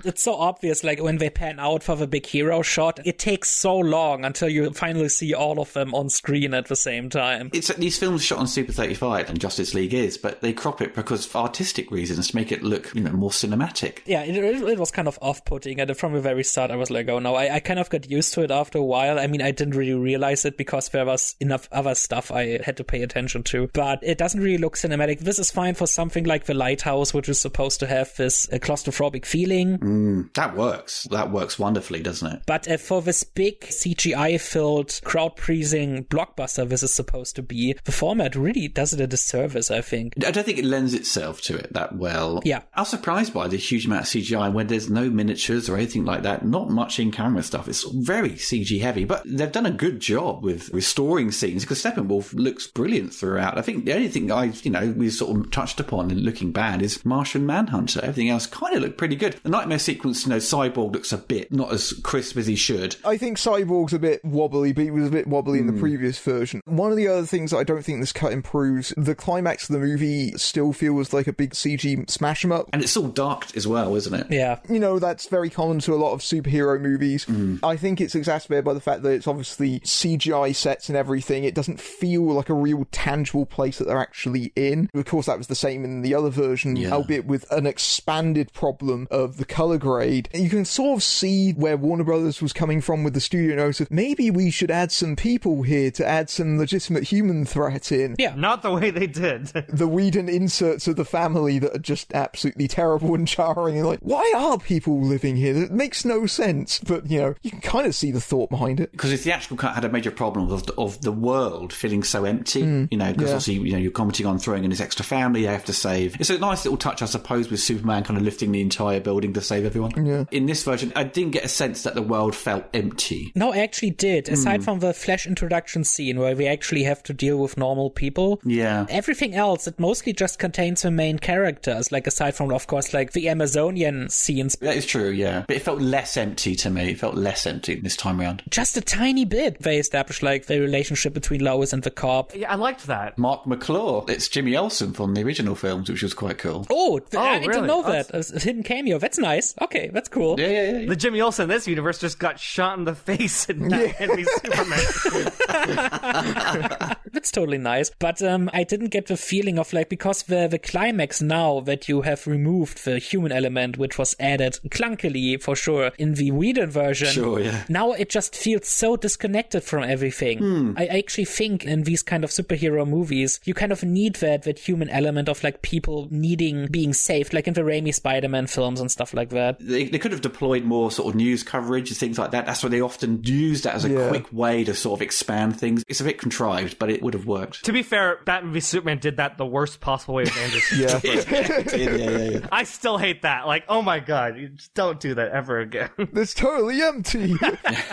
It's so obvious, like when they pan out for the big hero shot, it takes so long until you finally see all of them on screen at the same time. it's these films shot on Super 35, and Justice League is, but they crop it because of artistic reasons to make it look, you know, more cinematic. Yeah, it, it, was kind of off putting. And from the very start, I was like, oh no, I, I kind of got used to it after a while. I mean, I didn't really realize it because there was enough other stuff I had to pay attention to. But it doesn't really look cinematic. This is fine for something like The Lighthouse, which is supposed to have this uh, claustrophobic feeling. That works. That works wonderfully, doesn't it? But uh, for this big CGI filled, crowd pleasing blockbuster this is supposed to be, the format really does it a disservice, I think. I don't think it lends itself to it that well. Yeah. I was surprised by the huge amount of CGI when there's no miniatures or anything like that. Not much in camera stuff. It's very CG heavy, but they've done a good job with restoring scenes because Steppenwolf looks brilliant throughout. I think the only thing I, you know, we sort of touched upon in looking bad is Martian Manhunter. Everything else kind of looked pretty good. The nightmare sequence, you know, Cyborg looks a bit not as crisp as he should. I think Cyborg's a bit wobbly, but he was a bit wobbly in the hmm. previous version. One of the other things that I don't think this cut improves, the climax of the movie still feels like a big CG smash 'em up. And it's all dark as well, isn't it? Yeah. You know, that's very common to a lot of superhero movies. Hmm. I think it's exacerbated by the fact that it's obviously CGI sets and everything. It doesn't feel like a real tangible place that they're actually in. Of course, that was the same in the other version, Yeah. albeit with an expanded problem of the color grade. You can sort of see where Warner Brothers was coming from with the studio notes of maybe we should add some people here to add some legitimate human threat in. Yeah. Not the way they did. The Whedon inserts of the family that are just absolutely terrible and jarring. And like, why are people living here? It makes no sense. But, you know, you can kind of see the thought behind it. because the theatrical cut had a major problem of the, of the world feeling so empty. Hmm. You know, because yeah. obviously you know you're commenting on throwing in this extra family you have to save. It's a nice little touch, I suppose, with Superman kind of lifting the entire building to save everyone. Yeah. In this version, I didn't get a sense that the world felt empty. No, I actually did. Aside hmm. from the Flash introduction scene where we actually have to deal with normal people. Yeah. Everything else, it mostly just contains the main characters. Like aside from, of course, like the Amazonian scenes, That is true, yeah. But it felt less empty to me. It felt less empty this time around. just a tiny bit. They establish like the relationship between Lois and the cop. yeah, I liked that. Marc McClure. It's Jimmy Olsen from the original films, which was quite cool. Oh, th- Oh, I didn't know that. A hidden cameo. That's nice. Okay, that's cool. Yeah, yeah, yeah. yeah. The Jimmy Olsen in this universe just got shot in the face in Batman v Superman. That's totally nice. But um, I didn't get the feeling of like because the the climax now that you have removed the human element, which was added clunkily for sure in the Whedon version. Sure, yeah. Now it just feels so disconnected from everything. I actually think in these kind of superhero movies, you kind of need that that human element of like people needing being saved, like in the Raimi Spider-Man films and stuff like that. They, they could have deployed more sort of news coverage and things like that. That's why they often use that as a Yeah. quick way to sort of expand things. It's a bit contrived, but it would have worked. To be fair, Batman v Superman did that the worst possible way with Anderson. Yeah. yeah, yeah, yeah, yeah. I still hate that. Like, oh my god, you just don't do that ever again. It's totally empty.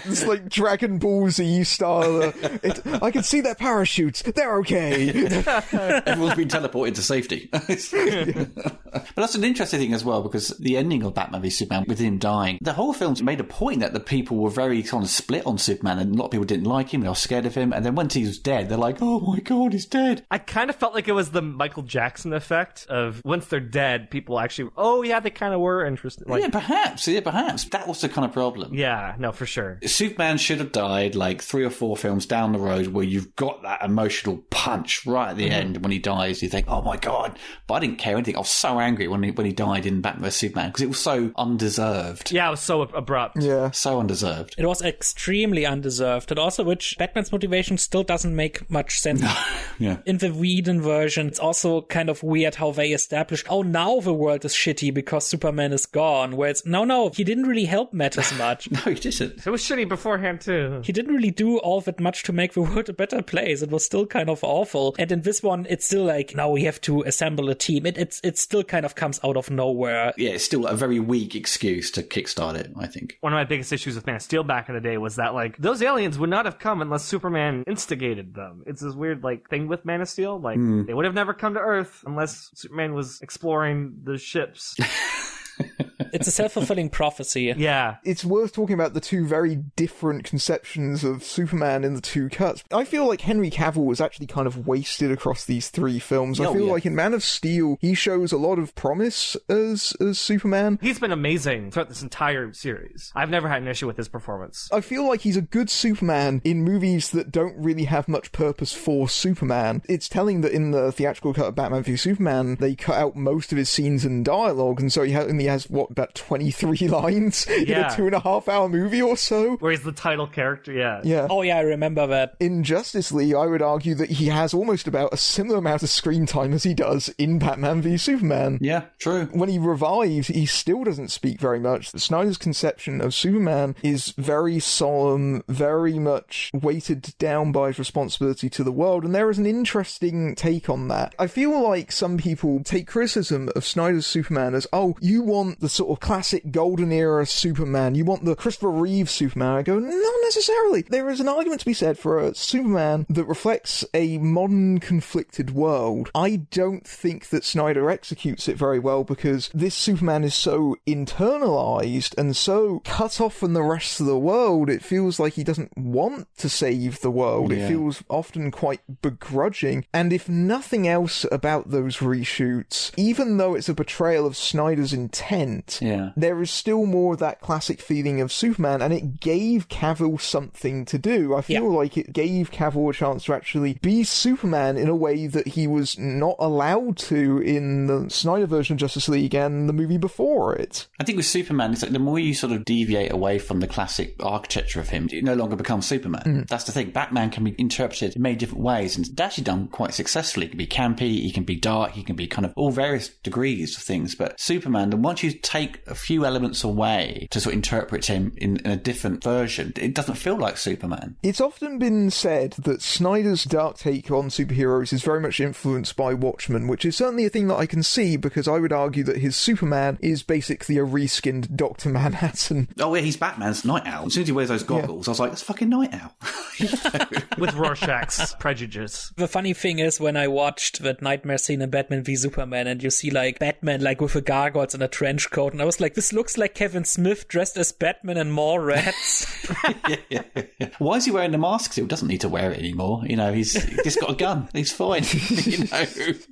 it's like Dragon Ball Z style. uh, It, I can see their parachutes. They're okay. Everyone's been teleported to safety. but that's an interesting thing as well because the ending of Batman v Superman with him dying, the whole film's made a point that the people were very kind of split on Superman and a lot of people didn't like him, they were scared of him, and then once he was dead, they're like, oh my god, he's dead. I kind of felt like it was the Michael Jackson effect of once they're dead, people actually, oh yeah, they kind of were interested. Like, yeah, perhaps, yeah, perhaps. That was the kind of problem. yeah, no, for sure. Superman should have died like three or four films down the road where you've got that emotional punch right at the mm-hmm. end when he dies. You think, oh my god! But I didn't care anything. I was so angry when he when he died in Batman vs Superman because it was so undeserved, Yeah, it was so ab- abrupt. yeah. so undeserved. It was extremely undeserved, and also which Batman's motivation still doesn't make much sense. Yeah, In the Whedon version, it's also kind of weird how they established, oh, now the world is shitty because Superman is gone. Where it's, no, no, he didn't really help matters much. no, he didn't. It was shitty beforehand too. he didn't really do all that much to make the world a better place. It was still kind of awful. And in this one, it's still like, now we have to assemble a team. It, it's, it still kind of comes out of nowhere. Yeah, it's still a very weak excuse to kickstart it. I think. One of my biggest issues with Man of Steel back in the day was that like those aliens would not have come unless Superman instigated them. It's this weird like thing with Man of Steel. Like hmm. they would have never come to Earth unless Superman was exploring the ships. It's a self-fulfilling prophecy. yeah. It's worth talking about the two very different conceptions of Superman in the two cuts. I feel like Henry Cavill was actually kind of wasted across these three films. I Oh, feel yeah. like in Man of Steel, he shows a lot of promise as as Superman. He's been amazing throughout this entire series. I've never had an issue with his performance. I feel like he's a good Superman in movies that don't really have much purpose for Superman. It's telling that in the theatrical cut of Batman v Superman, they cut out most of his scenes and dialogue, and so he only has, what, about 23 lines in a two and a half hour movie or so? Where he's the title character, yeah. Yeah. Oh yeah, I remember that. In Justice League, I would argue that he has almost about a similar amount of screen time as he does in Batman v Superman. Yeah, true. When he revives, he still doesn't speak very much. Snyder's conception of Superman is very solemn, very much weighted down by his responsibility to the world, and there is an interesting take on that. I feel like some people take criticism of Snyder's Superman as, oh, you want the sort of classic golden era Superman, you want the Christopher Reeve Superman. I go, not necessarily. There is an argument to be said for a Superman that reflects a modern conflicted world. I don't think that Snyder executes it very well because this Superman is so internalized and so cut off from the rest of the world. It feels like he doesn't want to save the world. It feels often quite begrudging. And if nothing else about those reshoots, even though it's a portrayal of Snyder's intent, Yeah. there is still more of that classic feeling of Superman, and it gave Cavill something to do. I feel like it gave Cavill a chance to actually be Superman in a way that he was not allowed to in the Snyder version of Justice League and the movie before it. I think with Superman, it's like the more you sort of deviate away from the classic architecture of him, it no longer becomes Superman. Mm. That's the thing. Batman can be interpreted in many different ways, and it's actually done quite successfully. He can be campy, he can be dark, he can be kind of all various degrees of things. But Superman, once you take a few elements away to sort of interpret him in, in a different version, it doesn't feel like Superman. It's often been said that Snyder's dark take on superheroes is very much influenced by Watchmen, which is certainly a thing that I can see because I would argue that his Superman is basically a reskinned Dr. Manhattan. Oh yeah, he's Batman's Night Owl. As soon as he wears those goggles, I was like, that's fucking Night Owl. With Rorschach's prejudice. The funny thing is when I watched that nightmare scene in Batman v Superman and you see like Batman like with a gargoyles and a trench coat and I was like, this looks like Kevin Smith dressed as Batman and more rats. yeah, Why is he wearing the mask? He doesn't need to wear it anymore. You know, he's just got a gun. He's fine. you know.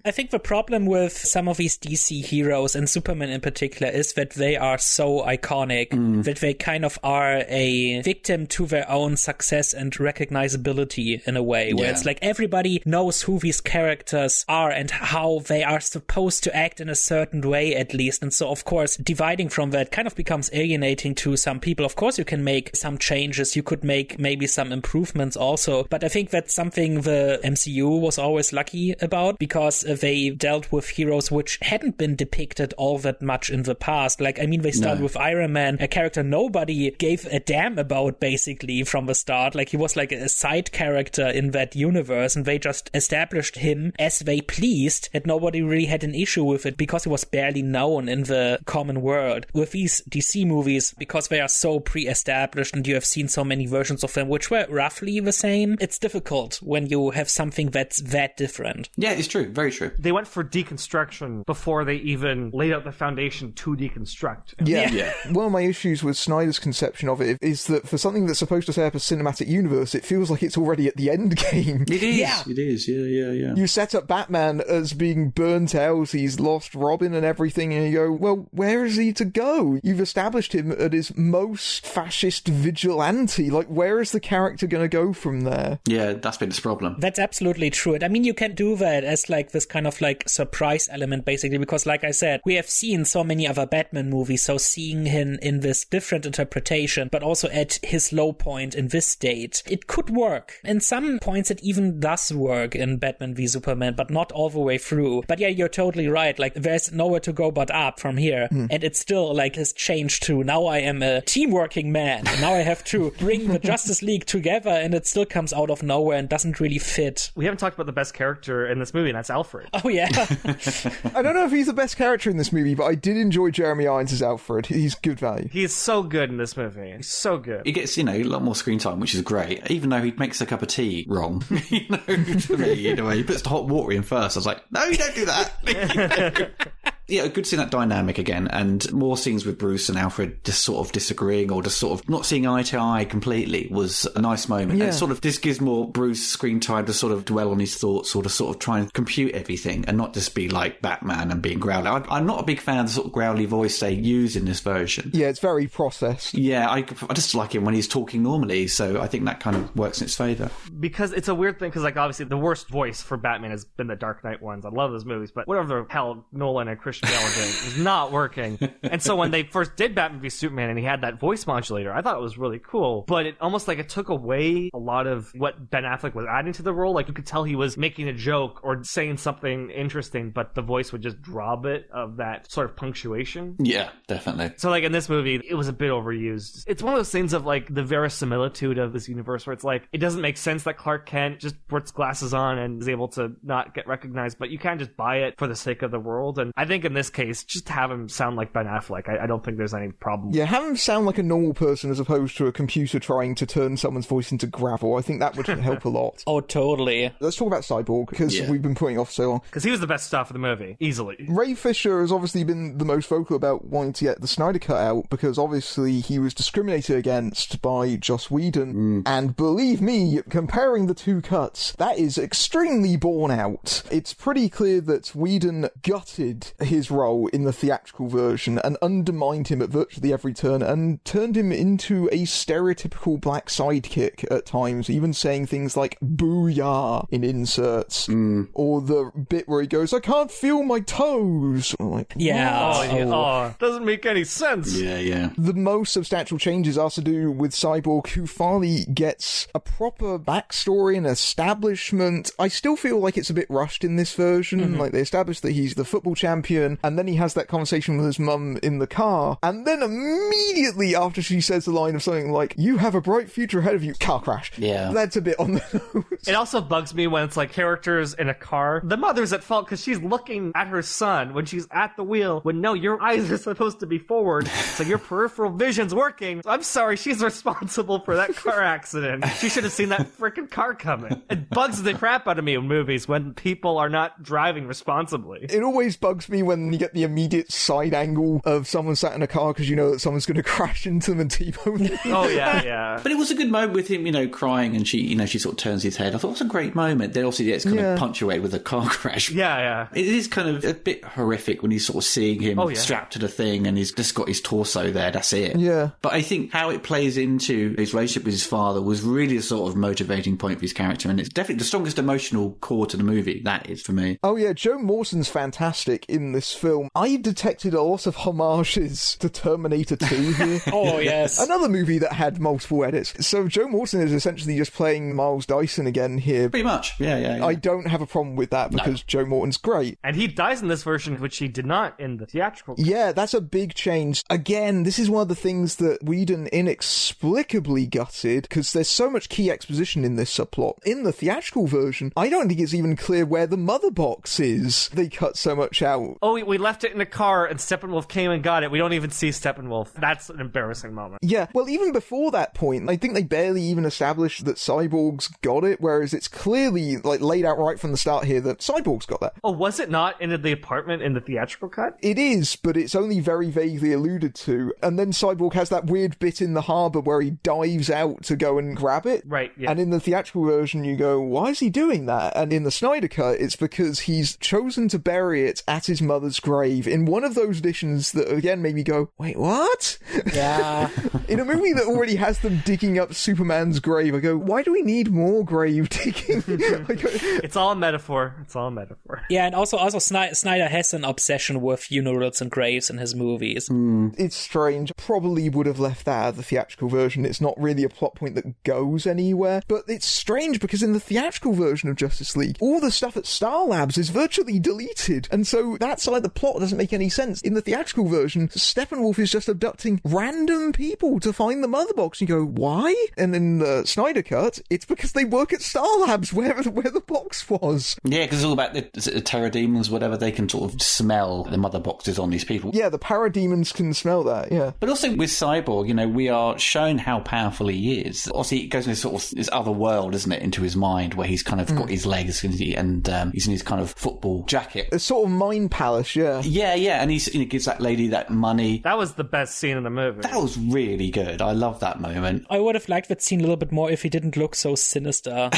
I think the problem with some of these DC heroes and Superman in particular is that they are so iconic mm. that they kind of are a victim to their own success and recognizability in a way, where Yeah. it's like everybody knows who these characters are and how they are supposed to act in a certain way, at least. And so, of course, dividing from that kind of becomes alienating to some people. Of course, you can make some changes. You could make maybe some improvements also. But I think that's something the MCU was always lucky about because they dealt with heroes which hadn't been depicted all that much in the past. Like, I mean, they started No. with Iron Man, a character nobody gave a damn about basically from the start. Like, he was like a side character in that universe and they just established him as they pleased and nobody really had an issue with it because he was barely known in the common world. With these DC movies, because they are so pre-established and you have seen so many versions of them which were roughly the same, it's difficult when you have something that's that different. Yeah, it's true. Very true. They went for deconstruction before they even laid out the foundation to deconstruct. Yeah. Yeah. One of my issues with Snyder's conception of it is that for something that's supposed to set up a cinematic universe, it feels like it's already at the end game. It is. Yeah. It is. Yeah, yeah, yeah. You set up Batman as being burnt out, he's lost Robin and everything, and you go, well, where is he to go? You've established him at his most fascist vigilante. Like, where is the character going to go from there? Yeah, that's been his problem. That's absolutely true. And I mean, you can do that as like this kind of like surprise element, basically, because like I said, we have seen so many other Batman movies. So seeing him in this different interpretation, but also at his low point in this state, it could work. In some points, it even does work in Batman v Superman, but not all the way through. But yeah, you're totally right. Like there's nowhere to go but up from here. Hmm. And it's still like has changed to now I am a team working man. And now I have to bring the Justice League together and it still comes out of nowhere and doesn't really fit. We haven't talked about the best character in this movie, and that's Alfred. Oh yeah. I don't know if he's the best character in this movie, but I did enjoy Jeremy Irons as Alfred. He's good value. He's so good in this movie. He's so good. He gets, you know, a lot more screen time, which is great, even though he makes a cup of tea wrong. you know, to me, in a way. He puts the hot water in first. I was like, no, you don't do that. Yeah, good seeing that dynamic again, and more scenes with Bruce and Alfred just sort of disagreeing or just sort of not seeing eye to eye completely was a nice moment. Yeah. And sort of this gives more Bruce screen time to sort of dwell on his thoughts, or to sort of try and compute everything, and not just be like Batman and being growly. I, I'm not a big fan of the sort of growly voice they use in this version. Yeah, it's very processed. Yeah, I, I just like him when he's talking normally, so I think that kind of works in its favour. because it's a weird thing because like obviously the worst voice for batman has been the dark knight ones i love those movies but whatever the hell nolan and christian bale doing is not working and so when they first did batman v superman and he had that voice modulator i thought it was really cool but it almost like it took away a lot of what ben affleck was adding to the role like you could tell he was making a joke or saying something interesting but the voice would just drop it of that sort of punctuation Yeah, definitely. so like in this movie, it was a bit overused. It's one of those things of like the verisimilitude of this universe where it's like it doesn't make sense that Clark Kent just puts glasses on and is able to not get recognized, but you can't just buy it for the sake of the world. And I think in this case, just have him sound like Ben Affleck. I, I don't think there's any problem. Yeah, have him sound like a normal person as opposed to a computer trying to turn someone's voice into gravel. I think that would help a lot. oh, totally. Let's talk about Cyborg, because Yeah. we've been putting off so long. Because he was the best stuff of the movie, easily. Ray Fisher has obviously been the most vocal about wanting to get the Snyder cut out because obviously he was discriminated against by Joss Whedon. Mm. And believe me, comparing the two cuts, that is extremely borne out. It's pretty clear that Whedon gutted his role in the theatrical version and undermined him at virtually every turn and turned him into a stereotypical black sidekick at times, even saying things like booyah in inserts. Mm. Or the bit where he goes, I can't feel my toes. I'm like, Yeah. Oh, yeah. oh, doesn't make any sense. Yeah, yeah. the most substantial changes are to do with Cyborg, who finally gets a proper backstory and establishment. I still feel like it's a bit rushed in this version. Mm-hmm. Like they establish that he's the football champion, and then he has that conversation with his mum in the car, and then immediately after she says the line of something like "You have a bright future ahead of you," car crash. Yeah. that's a bit on the nose. It also bugs me when it's like characters in a car. The mother's at fault because she's looking at her son when she's at the wheel. When no, your eyes are supposed to be forward, so your peripheral vision's working. I'm sorry, she's responsible for that car accident. She should have seen that freaking car coming. It bugs the crap out of me in movies when people are not driving responsibly. It always bugs me when and you get the immediate side angle of someone sat in a car because you know that someone's going to crash into them and T-bone. them. Oh yeah, yeah. But it was a good moment with him, you know, crying and she, you know, she sort of turns his head. I thought it was a great moment. Then obviously it's kind Yeah. of punctuated with a car crash. Yeah, yeah. It is kind of a bit horrific when he's sort of seeing him Oh, yeah. strapped to the thing and he's just got his torso there. That's it. Yeah. But I think how it plays into his relationship with his father was really a sort of motivating point for his character. And it's definitely the strongest emotional core to the movie. That is for me. Oh yeah, Joe Morton's fantastic in this film. I detected a lot of homages to Terminator 2 here. Oh yes. Another movie that had multiple edits. So Joe Morton is essentially just playing Miles Dyson again here. Pretty much. Yeah, yeah. yeah. I don't have a problem with that because Joe Morton's great. And he dies in this version, which he did not in the theatrical. Yeah, that's a big change. Again, this is one of the things that Whedon inexplicably gutted because there's so much key exposition in this subplot. In the theatrical version, I don't think it's even clear where the mother box is. They cut so much out. Oh, we, we left it in a car, and Steppenwolf came and got it. We don't even see Steppenwolf. That's an embarrassing moment. Yeah, well, even before that point, I think they barely even established that Cyborg's got it, whereas it's clearly like laid out right from the start here that Cyborg's got that. Oh, was it not in the apartment in the theatrical cut? It is, but it's only very vaguely alluded to. And then Cyborg has that weird bit in the harbour where he dives out to go and grab it. Right, yeah. And in the theatrical version, you go, why is he doing that? And in the Snyder Cut, it's because he's chosen to bury it at his mother's grave in one of those editions that, again, made me go, wait, what? yeah. in a movie that already has them digging up Superman's grave, I go, why do we need more grave digging? I go, It's all a metaphor. It's all a metaphor. Yeah, and also also Snyder, Snyder has an obsession with funerals and graves in his movies. Hmm. it's strange. Probably would have left that out of the theatrical version. It's not really a plot point that goes anywhere. But it's strange because in the theatrical version of Justice League, all the stuff at Star Labs is virtually deleted. And so that side of the plot doesn't make any sense. In the theatrical version, Steppenwolf is just abducting random people to find the mother box. and You go, why? And in the Snyder Cut, it's because they work at Star Labs where, where the box was. Yeah, because it's all about the, the parademons, whatever. They can sort of smell the mother boxes on these people. Yeah, the parademons can smell that, yeah. But also with Cyborg, you know, we are shown how powerful he is. Obviously, it goes into sort of this other world, isn't it, into his mind where he's kind of got his legs and, and um, he's in his kind of football jacket. A sort of mind palace, yeah. Yeah, yeah, and he you know, gives that lady that money. That was the best scene in the movie. That was really good. I love that moment. I would have liked that scene a little bit more if he didn't look so sinister.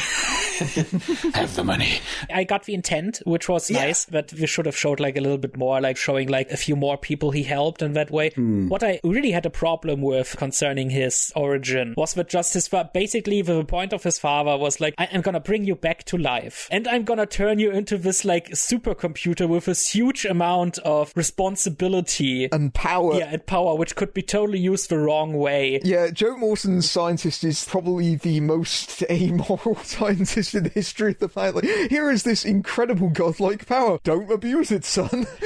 Have the money. I got the intent, which was nice, but we should have showed like a little bit more, like showing like a few more people he helped in that way. Hmm. What I really had a problem with concerning his origin was that just his fa- basically the point of his father was like, I am gonna bring you back to life, and I'm gonna turn you into this like supercomputer with this huge amount of responsibility. And power. yeah, and power, which could be totally used the wrong way. Yeah, Joe Morton's scientist is probably the most amoral scientist in the history of the planet. Like, here is this incredible godlike power. Don't abuse it, son.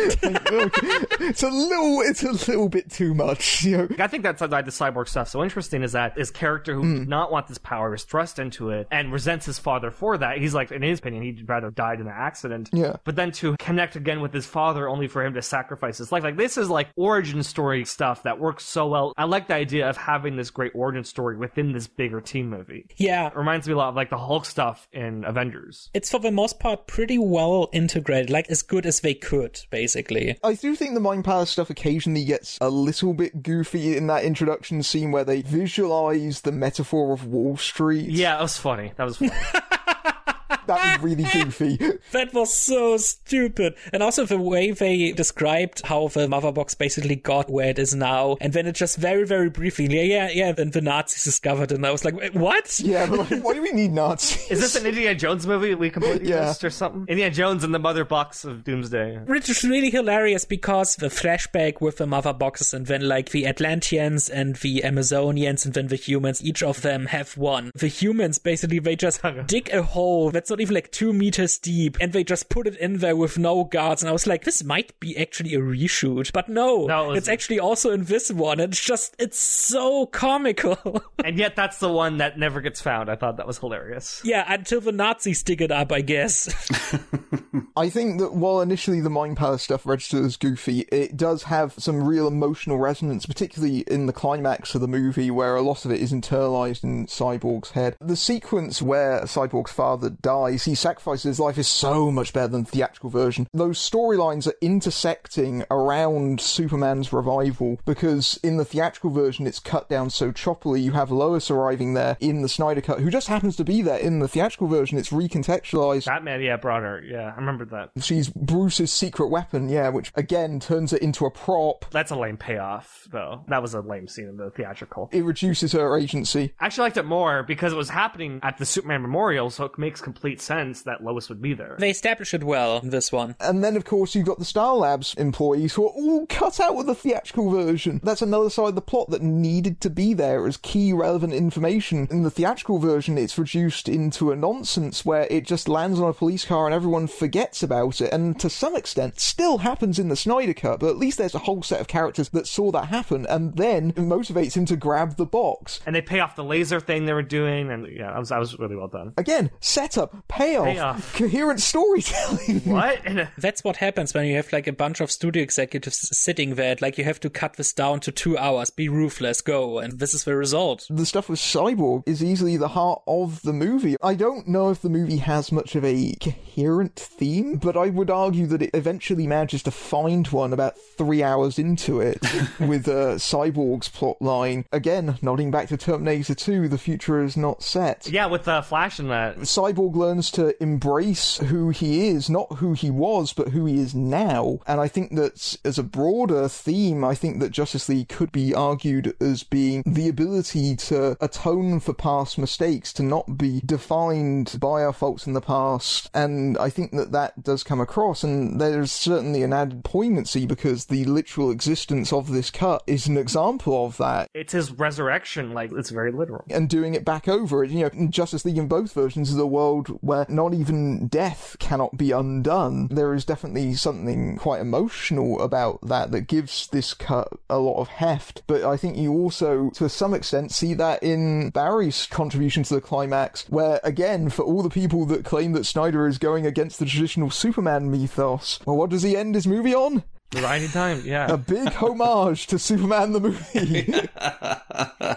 It's a little, it's a little bit too much. You know, I think that's why the cyborg stuff so interesting is that his character who hmm. did not want this power is thrust into it and resents his father for that. He's like, in his opinion, he'd rather died in an accident. Yeah. But then to connect again with his father only for him to sacrifice his life. Like this is like origin story stuff that works so well. I like the idea of having this great origin story within this bigger team movie. Yeah, It reminds me a lot of like the Hulk stuff in Avengers. it's for the most part pretty well integrated, like as good as they could, basically. I do think the Mind Palace stuff occasionally gets a little bit goofy in that introduction scene where they visualize the metaphor of Wall Street. Yeah, that was funny. That was funny. That was really goofy. That was so stupid. And also the way they described how the mother box basically got where it is now. And then it just very, very briefly, yeah, yeah, yeah, then the Nazis discovered it. And I was like, what? Yeah, but like, why do we need Nazis? Is this an Indiana Jones movie we completely Yeah. missed or something? Indiana Jones and the mother box of Doomsday. Which is really hilarious because the flashback with the mother boxes and then like the Atlanteans and the Amazonians and then the humans, each of them have one. The humans basically, they just dig a hole that's not even like two meters deep and they just put it in there with no guards. And I was like, this might be actually a reshoot. But no, No, it it's actually also in this one. It's just, it's so comical. And yet that's the one that never gets found. I thought that was hilarious. yeah, until the Nazis dig it up, I guess. I think that while initially the Mind Palace stuff registered as goofy, it does have some real emotional resonance, particularly in the climax of the movie where a lot of it is internalized in Cyborg's head. The sequence where Cyborg's father dies dies, he sacrifices his life is so much better than the theatrical version. Those storylines are intersecting around Superman's revival because in the theatrical version it's cut down so choppily. You have Lois arriving there in the Snyder cut, who just happens to be there in the theatrical version. It's recontextualized. Batman, yeah, brought her. Yeah, I remember that. She's Bruce's secret weapon, yeah, which again turns it into a prop. That's a lame payoff, though. That was a lame scene in the theatrical. It reduces her agency. I actually liked it more because it was happening at the Superman Memorial, so it makes complete sense that Lois would be there. They established it well this one. And then, of course, you've got the Star Labs employees who are all cut out of the theatrical version. That's another side of the plot that needed to be there as key relevant information. In the theatrical version, it's reduced into a nonsense where it just lands on a police car and everyone forgets about it. And to some extent, still happens in the Snyder Cut, but at least there's a whole set of characters that saw that happen and then it motivates him to grab the box. And they pay off the laser thing they were doing, and yeah, I was, I was really well done. Again, setup, payoff, Payoff. coherent storytelling. What? That's what happens when you have like a bunch of studio executives sitting there. Like you have to cut this down to two hours, be ruthless, go. And this is the result. the stuff with Cyborg is easily the heart of the movie. I don't know if the movie has much of a coherent theme, but I would argue that it eventually manages to find one about three hours into it with uh, Cyborg's plot line. Again, nodding back to Terminator 2, the future is not set. yeah, with uh, Flash in that. Cyborg learns to embrace who he is, not who he was, but who he is now. And I think that as a broader theme, I think that Justice League could be argued as being the ability to atone for past mistakes, to not be defined by our faults in the past. And I think that that does come across. And there's certainly an added poignancy because the literal existence of this cut is an example of that It's his resurrection, like, it's very literal. and doing it back over. You know, Justice League in both versions of the world where not even death cannot be undone. There is definitely something quite emotional about that that gives this cut a lot of heft. But I think you also, to some extent, see that in Barry's contribution to the climax, where again, for all the people that claim that Snyder is going against the traditional Superman mythos, well, what does he end his movie on? Rewinding time, yeah. A big homage to Superman the movie.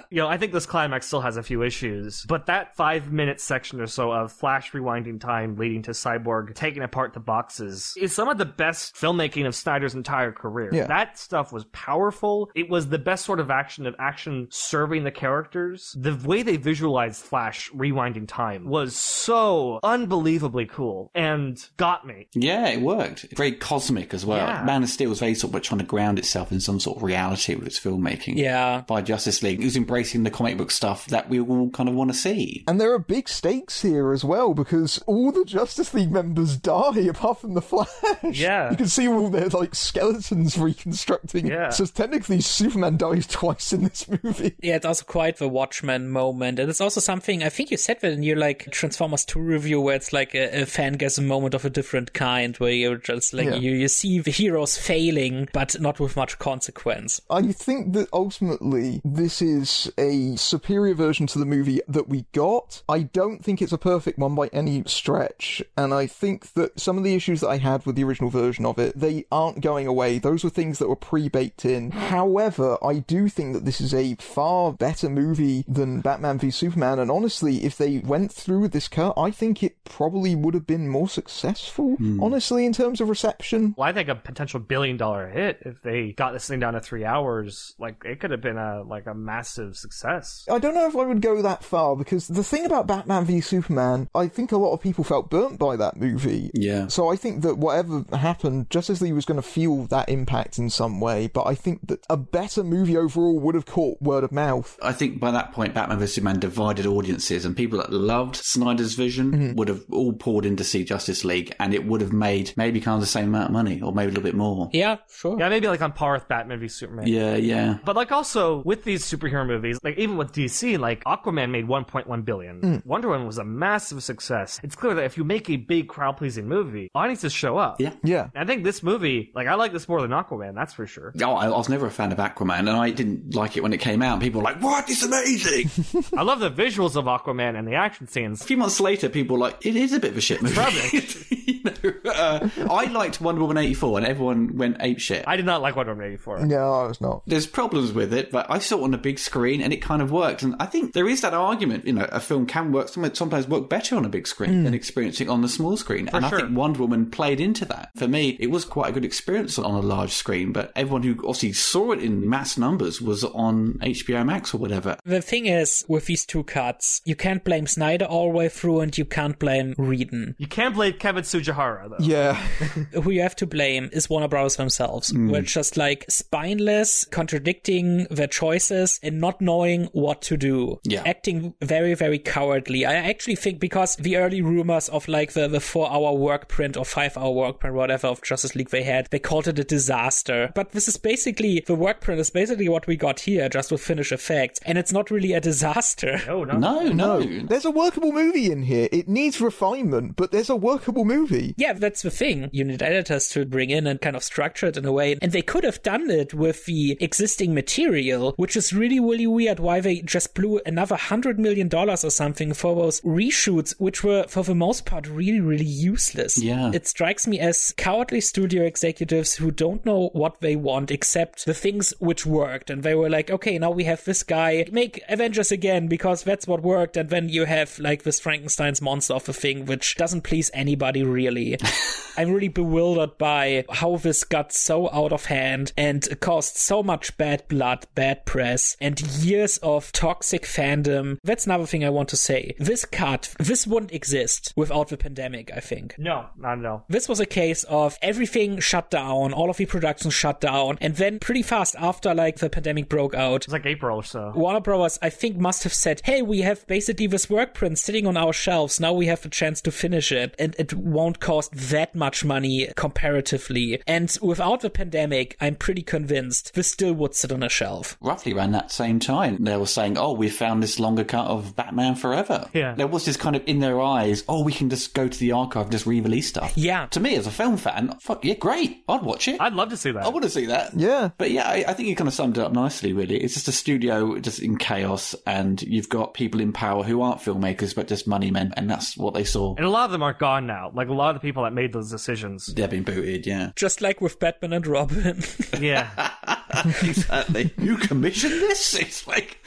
you know, I think this climax still has a few issues, but that five minute section or so of Flash rewinding time leading to Cyborg taking apart the boxes is some of the best filmmaking of Snyder's entire career. Yeah. That stuff was powerful. It was the best sort of action of action serving the characters. The way they visualized Flash rewinding time was so unbelievably cool and got me. Yeah, it worked. Very cosmic as well. Yeah. Man of Steel was very sort of trying to ground itself in some sort of reality with its filmmaking. Yeah. By Justice League, it was embracing the comic book stuff that we all kind of want to see. And there are big stakes here as well because all the Justice League members die apart from the Flash. Yeah. You can see all their like skeletons reconstructing. Yeah. So technically Superman dies twice in this movie. Yeah, it's also quite the Watchmen moment. And it's also something, I think you said that in your like Transformers 2 review where it's like a, a fangasm moment of a different kind where you're just like, Yeah. you, you see the heroes failing, but not with much consequence. I think that ultimately this is a superior version to the movie that we got. I don't think it's a perfect one by any stretch, and I think that some of the issues that I had with the original version of it, they aren't going away. Those were things that were pre-baked in. However, I do think that this is a far better movie than Batman v Superman, and honestly, if they went through with this cut, I think it probably would have been more successful, hmm. honestly, in terms of reception. Well, I think a potential billion dollar hit if they got this thing down to three hours, like it could have been a like a massive success. I don't know if I would go that far because the thing about Batman v Superman, I think a lot of people felt burnt by that movie. Yeah. So I think that whatever happened, Justice League was going to feel that impact in some way, but I think that a better movie overall would have caught word of mouth. I think by that point, Batman vs Superman divided audiences, and people that loved Snyder's vision mm-hmm. would have all poured in to see Justice League, and it would have made maybe kind of the same amount of money, or maybe a little bit more. Yeah, sure. Yeah, maybe like on par with Batman v Superman. Yeah, yeah. But like also with these superhero movies, like even with DC, like Aquaman made 1.1 billion. Wonder Woman was a massive success. It's clear that if you make a big crowd pleasing movie, audiences show up. Yeah. Yeah. I think this movie, like I like this more than Aquaman, that's for sure. Oh, I, I was never a fan of Aquaman, and I didn't like it when it came out. People were like, "What? It's amazing!" I love the visuals of Aquaman and the action scenes. a few months later, people were like, "It is a bit of a shit movie." rubbish. you know, uh, I liked Wonder Woman eighty four, and everyone went ape shit. I did not like Wonder Woman 84. No, it's not. There's problems with it, but I saw it on a big screen and it kind of worked. And I think there is that argument, you know, a film can work, sometimes work better on a big screen hmm. than experiencing on the small screen. and sure. I think Wonder Woman played into that. For me, it was quite a good experience on a large screen, but everyone who obviously saw it in mass numbers was on HBO Max or whatever. The thing is, with these two cuts, you can't blame Snyder all the way through and you can't blame Whedon. You can't blame Kevin Tsujihara, though. Yeah. Who you have to blame is Warner Bros. Themselves. Hmm. We're just like spineless, contradicting their choices and not knowing what to do. Yeah. Acting very, very cowardly. I actually think because the early rumors of like the, the four hour work print or five hour work print, whatever of Justice League they had, they called it a disaster. But this is basically, the work print is basically what we got here, just with finished effects. And it's not really a disaster. No, no. No, no. There's a workable movie in here. It needs refinement, but there's a workable movie. Yeah, that's the thing. You need editors to bring in and kind of structure it in a way. And they could have done it with the existing material, which is really, really weird why they just blew another hundred million dollars or something for those reshoots, which were for the most part really, really useless. Yeah. It strikes me as cowardly studio executives who don't know what they want except the things which worked. And they were like, okay, now we have this guy, make Avengers again because that's what worked. And then you have like this Frankenstein's monster of a thing, which doesn't please anybody really. I'm really bewildered by how this got so out of hand and caused so much bad blood, bad press, and years of toxic fandom. That's another thing I want to say. This cut, this wouldn't exist without the pandemic, I think. No, not at all. This was a case of everything shut down, all of the production shut down, and then pretty fast after like the pandemic broke out, It's like April or so. Warner Bros. I think must have said, "Hey, we have basically this work print sitting on our shelves. Now we have a chance to finish it, and it won't cost that much money comparatively." And without the pandemic, I'm pretty convinced this still would sit on a shelf. roughly around that same time, they were saying, "Oh, we found this longer cut of Batman Forever." Yeah. there was this kind of in their eyes, "Oh, we can just go to the archive and just re-release stuff." Yeah. To me, as a film fan, fuck yeah, great. I'd watch it. I'd love to see that. I want to see that. Yeah. But yeah, I, I think you kind of summed it up nicely, really. It's just a studio just in chaos, and you've got people in power who aren't filmmakers, but just money men, and that's what they saw. and a lot of them are gone now. Like a lot of the people that made those decisions. they've been booted, yeah. Just like with Batman and Robin. Yeah. exactly. you commissioned this? It's like.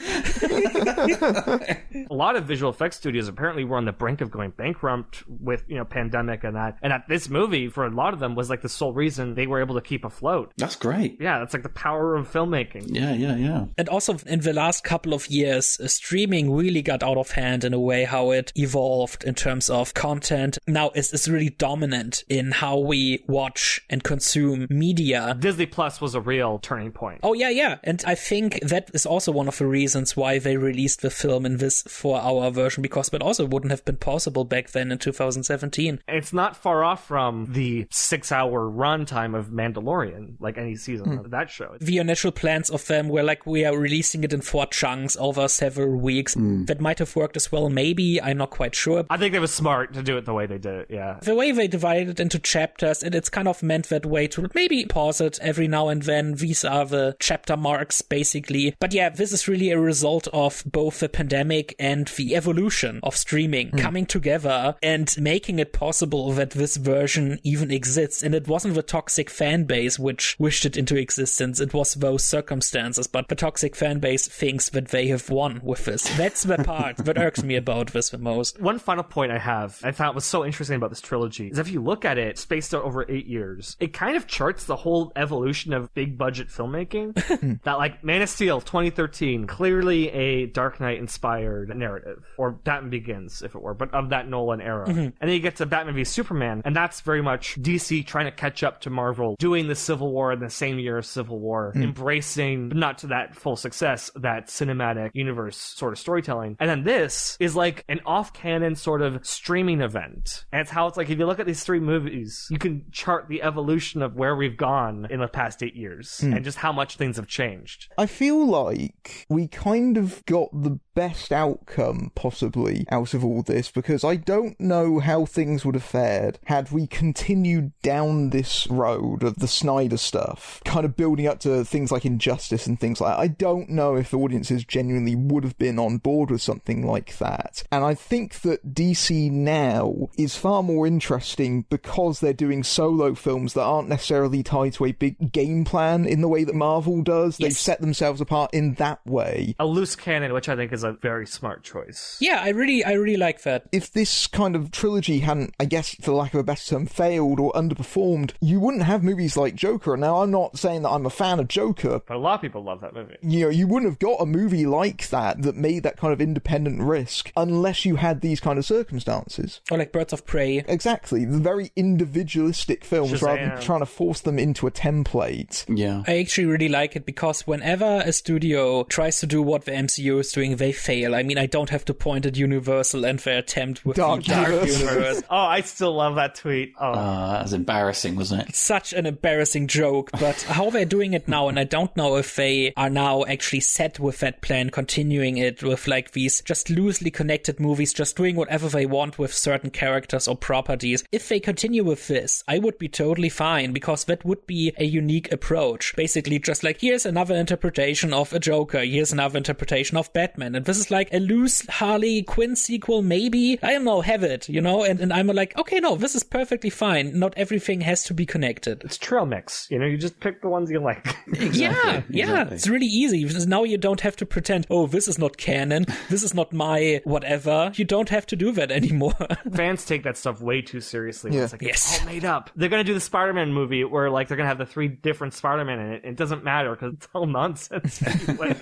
a lot of visual effects studios apparently were on the brink of going bankrupt with, you know, pandemic and that. And that this movie, for a lot of them, was like the sole reason they were able to keep afloat. That's great. Yeah, that's like the power of filmmaking. Yeah, yeah, yeah. And also in the last couple of years, uh, streaming really got out of hand in a way how it evolved in terms of content. Now it's, it's really dominant in how we watch and consume media. Disney Plus was a real turning point. Oh yeah, yeah. And I think that is also one of the reasons why they released the film in this four hour version because that also wouldn't have been possible back then in 2017. It's not far off from the six hour runtime of Mandalorian, like any season hmm. of that show. The initial plans of them were like we are releasing it in four chunks over several weeks. Hmm. That might have worked as well, maybe. I'm not quite sure. I think they were smart to do it the way they did it, yeah. the way they divided it into chapters, and it's kind of meant that way to maybe pause it every now and then. These are the chapter marks, basically. But yeah, this is really a result of both the pandemic and the evolution of streaming hmm. coming together and making it possible that this version even exists. And it wasn't the toxic fan base which wished it into existence, it was those circumstances. But the toxic fan base thinks that they have won with this. That's the part that irks me about this the most. One final point I have, I thought was so interesting about this trilogy, is if you look at it spaced out over eight years, it kind of charts the whole evolution of big budget filmmaking. that, like, Man of Steel 2013, clearly a Dark Knight inspired narrative, or Batman Begins, if it were, but of that Nolan era. Mm-hmm. And then you get to Batman v Superman, and that's very much DC trying to catch up to Marvel, doing the Civil War in the same year as Civil War, mm. embracing, but not to that full success, that cinematic universe sort of storytelling. And then this is like an off canon sort of streaming event. And it's how it's like, if you look at these three movies, you can chart the evolution of where we've gone in the past eight years mm. and just how much things have changed. I feel like we kind of got the best outcome possibly out of all this because I don't know how things would have fared had we continued down this road of the Snyder stuff, kind of building up to things like Injustice and things like that. I don't know if audiences genuinely would have been on board with something like that. And I think that DC now is far more interesting because they're doing solo films that aren't necessarily tied to a big game plan in the way that Marvel does. They've set themselves apart in that way. A loose cannon, which I think is a very smart choice. Yeah, I really, I really like that. if this kind of trilogy hadn't, I guess, for lack of a better term, failed or underperformed, you wouldn't have movies like Joker. Now, I'm not saying that I'm a fan of Joker. But a lot of people love that movie. You know, you wouldn't have got a movie like that that made that kind of independent risk unless you had these kind of circumstances. Or like Birds of Prey. Exactly. The very individualistic films rather than trying to force them into a template. Yeah. I actually really like it because whenever a studio tries to do what the MCU is doing, they fail. I mean, I don't have to point at Universal and their attempt with Dark the Dark Universe. Universe. Oh, I still love that tweet. Oh, Uh, that was embarrassing, wasn't it? Such an embarrassing joke, but how they're doing it now, and I don't know if they are now actually set with that plan, continuing it with like these just loosely connected movies, just doing whatever they want with certain characters or properties. If they continue with this, I would be totally fine because that would be a unique approach. Basically, just like here's another interpretation of a Joker, here's another interpretation of Batman, and this is like a loose Harley Quinn sequel, maybe. I don't know, have it, you know? And, and I'm like, okay, no, this is perfectly fine. Not everything has to be connected. it's trail mix. You know, you just pick the ones you like. Yeah, yeah, exactly. it's really easy. Because Now you don't have to pretend, oh, this is not canon, this is not my whatever. You don't have to do that anymore. Fans take that stuff way too seriously. Yeah. It's like Yes. it's all made up. They're gonna do the Spider-Man movie where like they're gonna have the three different Spider-Man in it. It doesn't matter because it's all nonsense. anyway.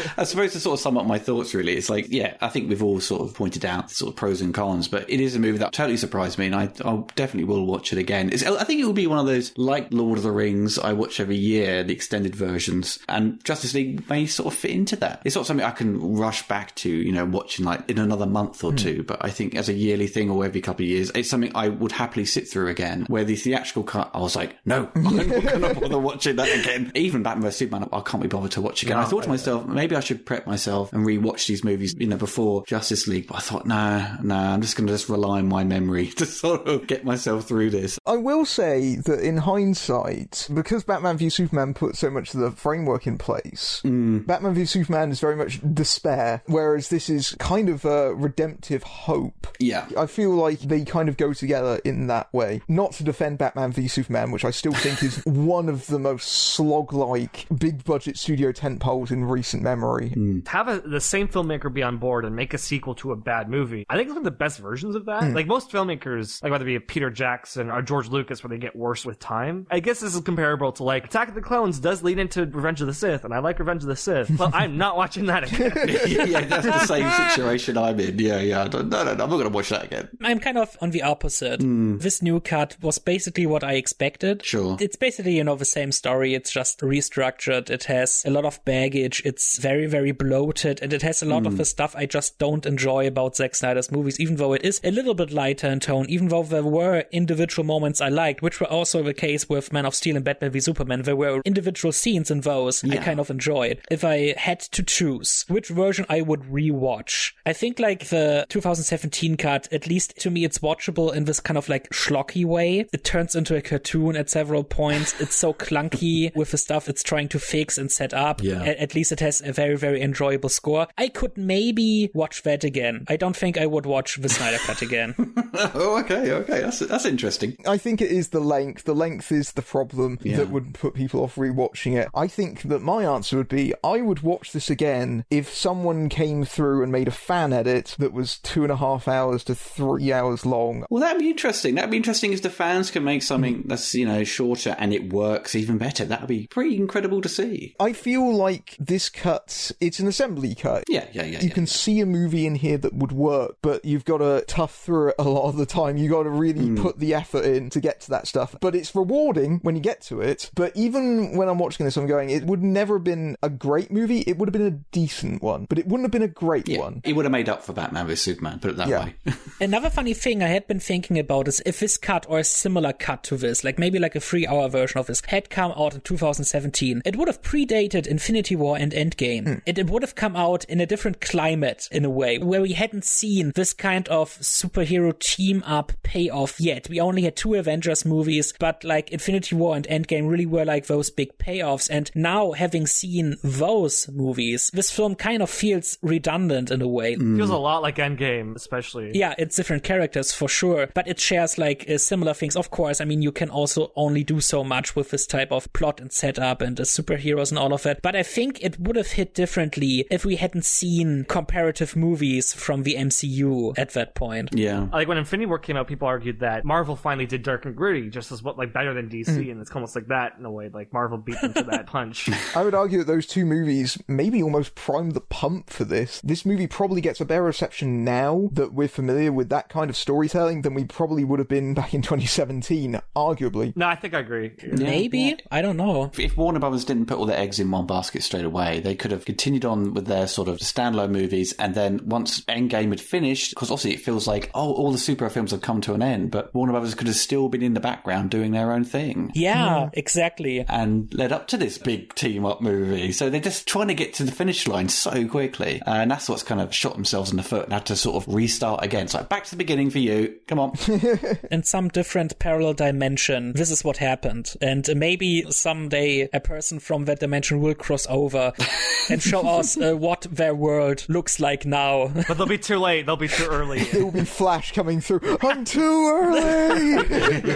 I suppose to sort of sum up my thoughts, really, it's like, yeah, I think we've all sort of pointed out the sort of pros and cons, but it is a movie that totally surprised me, and I I definitely will watch it again. It's, I think it will be one of those like Lord of the Rings I watch every year, the extended versions, and Justice League may sort of fit into that. It's not something I can rush back to, you know, watching like in another month or hmm. two, but I think as a yearly thing or every couple of years, it's something I would happily sit through again. Where the theatrical cut, I was like, no, I'm not going to bother watching that again. Even Batman vs Superman, I can't be bothered to watch again. I thought to myself, maybe I should prep myself and rewatch these movies, you know, before Justice League. But I thought, nah, nah, I'm just going to just rely on my memory to sort of get myself through this. I will say that in hindsight, because Batman v Superman put so much of the framework in place, hmm. Batman v Superman is very much despair, whereas this is kind of a redemptive hope. Yeah. I feel like they kind of go together in that way. Not to defend Batman v Superman, which I still think is one of the most slog-like big budget studio tentpoles in recent memory. Hmm. have a, the same filmmaker be on board and make a sequel to a bad movie. I think it's one of the best versions of that. Hmm. Like most filmmakers, like whether it be Peter Jackson or George Lucas, where they get worse with time. I guess this is comparable to like Attack of the Clones does lead into Revenge of the Sith, and I like Revenge of the Sith, but I'm not watching that again. yeah, that's the same situation I'm in. Yeah, yeah. No, no, no, I'm not going to watch that again. I'm kind of on the opposite. Hmm. This new cut was basically what I expected. Sure. It's basically, you know, the same story. It's just restructured. It has a lot of baggage. It's very, very bloated. And it has a lot of hmm. the stuff I just don't enjoy about Zack Snyder's movies, even though it is a little bit lighter in tone, even though there were individual moments I liked, which were also the case with Man of Steel and Batman v Superman. There were individual scenes in those I kind of enjoyed. If I had to choose which version I would rewatch, I think like the 2017 cut, at least to me, it's watchable in this kind of like schlocky way. It turns into a cartoon at several points. It's so clunky with the stuff it's trying to fix and set up. Yeah. A- At least it has a very, very enjoyable score. I could maybe watch that again. I don't think I would watch the Snyder cut again. Oh, okay, okay. That's that's interesting. I think it is the length. The length is the problem Yeah. that would put people off rewatching it. I think that my answer would be I would watch this again if someone came through and made a fan edit that was two and a half hours to three hours long. Well, that'd be interesting. That'd be interesting if the fans can make something mm. that's you know shorter and it works even better. That'd be pretty incredible to see. I feel like this cut, it's an assembly cut. Yeah, yeah, yeah. You yeah. can see a movie in here that would work, but you've got to tough through it a lot of the time. You've got to really Hmm. put the effort in to get to that stuff. But it's rewarding when you get to it. But even when I'm watching this, I'm going, it would never have been a great movie. It would have been a decent one, but it wouldn't have been a great Yeah, one. it would have made up for Batman vs Superman. Put it that Yeah. way. Another funny thing I had been thinking about is if this cut or a similar cut to this, like maybe like a three hour version of this, had come out in 2017, it would have predated Infinity War and Endgame. Endgame. It, it would have come out in a different climate in a way, where we hadn't seen this kind of superhero team up payoff yet. We only had two Avengers movies, but like Infinity War and Endgame really were like those big payoffs. And now having seen those movies, this film kind of feels redundant in a way. Feels a lot like Endgame, especially. Yeah, it's different characters for sure, but it shares like uh, similar things. Of course, I mean, you can also only do so much with this type of plot and setup and the superheroes and all of that. But I think it would have hit differently if we hadn't seen comparative movies from the MCU at that point. Yeah. Like when Infinity War came out, people argued that Marvel finally did dark and gritty just as what like better than DC, Mm. and it's almost like that in a way. Like Marvel beat them to that punch. I would argue that those two movies maybe almost primed the pump for this. This movie probably gets a better reception now that we're familiar with that kind of storytelling than we probably would have been back in 2017, arguably. no, I think I agree. Maybe? I don't know. If- If Warner Brothers didn't put all their eggs in one basket straight away, they could have continued on with their sort of standalone movies. And then once Endgame had finished, because obviously it feels like, oh, all the superhero films have come to an end, but Warner Brothers could have still been in the background doing their own thing. Yeah, exactly. And led up to this big team up movie. So they're just trying to get to the finish line so quickly. Uh, and that's what's kind of shot themselves in the foot and had to sort of restart again. So back to the beginning for you. Come on. in some different parallel dimension, this is what happened. And maybe someday a person from that dimension will cross over and show us uh, what their world looks like now. But they'll be too late. They'll be too early. It will be Flash coming through. I'm too early!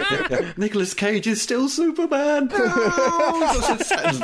Nicolas Cage is still Superman. No!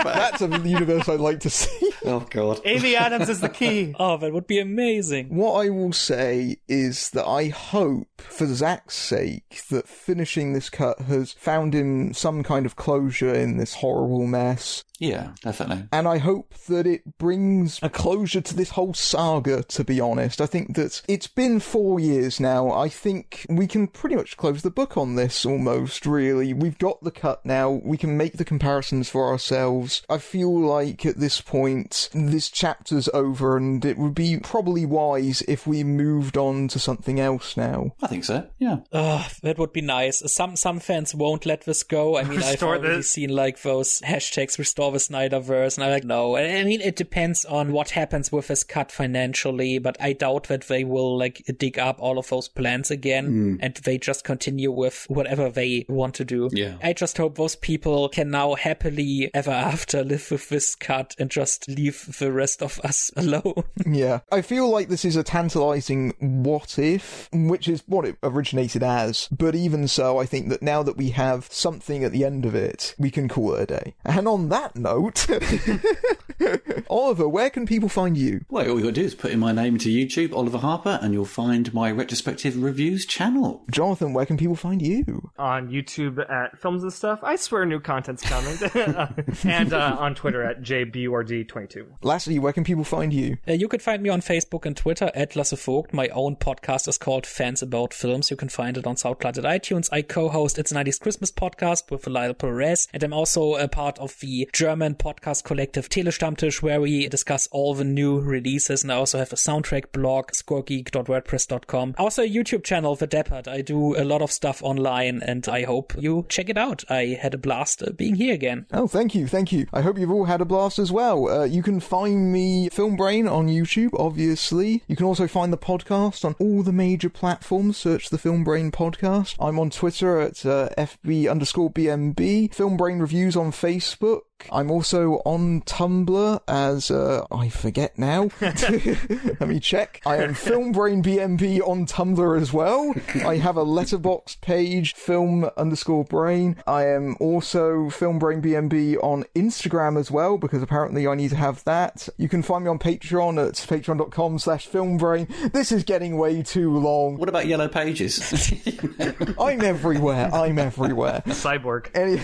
That's a universe I'd like to see. Oh, God. Amy Adams is the key. oh, that would be amazing. What I will say is that I hope, for Zack's sake, that finishing this cut has found him some kind of closure in this horrible mess. Yeah, definitely. And I hope that it brings a closure to this whole saga, to be honest. I think that it's been four years now. I think we can pretty much close the book on this almost, really. We've got the cut now. We can make the comparisons for ourselves. I feel like at this point, this chapter's over and it would be probably wise if we moved on to something else now. I think so. Yeah. Oh, that would be nice. Some some fans won't let this go. I mean, I've already this. seen like those hashtags restore the Snyderverse, and I'm like, no. I I mean, it depends on what happens with this cut financially, but I doubt that they will like dig up all of those plans again hmm. and they just continue with whatever they want to do. Yeah. I just hope those people can now happily ever after live with this cut and just leave the rest of us alone. Yeah. I feel like this is a tantalizing what if, which is what it originated as. But even so, I think that now that we have something at the end of it, we can call it a day. And on that note, Oliver, where can people find you? Well, all you got to do is put in my name into YouTube, Oliver Harper, and you'll find my retrospective reviews channel. Jonathan, where can people find you? on YouTube at Films and Stuff. I swear new content's coming. and uh, on Twitter at JBURD22. Lastly, where can people find you? Uh, you can find me on Facebook and Twitter at Lasse Vogt. My own podcast is called Fans About Films. You can find it on SoundCloud and iTunes. I co-host It's a 90s Christmas podcast with Lyle Perez. And I'm also a part of the German podcast collective Telestammtisch, where we discuss all the new releases. And I also have a soundtrack blog, scoregeek.wordpress.com. Also a YouTube channel, The Deppard. I do a lot of stuff online and I hope you check it out. I had a blast uh, being here again. Oh, thank you, thank you. I hope you've all had a blast as well. Uh, you can find me, Film Brain, on YouTube, obviously. You can also find the podcast on all the major platforms. Search the Film Brain podcast. I'm on Twitter at uh, FB underscore BMB. Film Brain Reviews on Facebook. I'm also on Tumblr as, uh, I forget now. Let me check. I am Film Brain BMB on Tumblr as well. I have a Letterboxd page, film underscore brain. I am also Filmbrain BMB on Instagram as well, because apparently I need to have that. You can find me on Patreon at patreon.com slash filmbrain. This is getting way too long. What about Yellow Pages? I'm everywhere. I'm everywhere. Cyborg. Any-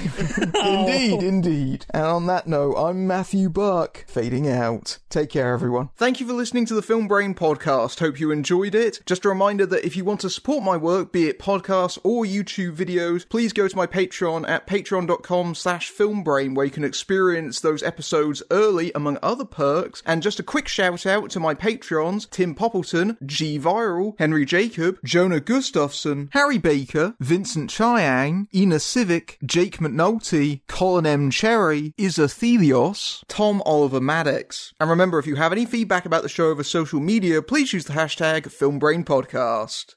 indeed, indeed. And on that note, I'm Matthew Buck, fading out. Take care, everyone. Thank you for listening to the Film Brain podcast. Hope you enjoyed it. Just a reminder that if you want to support my work, be it podcasts or YouTube videos, please go to my Patreon at patreon.com slash filmbrain, where you can experience those episodes early, among other perks. And just a quick shout out to my Patreons, Tim Poppleton, G Viral, Henry Jacob, Jonah Gustafson, Harry Baker, Vincent Chiang, Ina Civic, Jake McNulty, Colin M. Cherry, Lee Isathelios, Tom Oliver Maddox. And remember, if you have any feedback about the show over social media, please use the hashtag FilmBrainPodcast.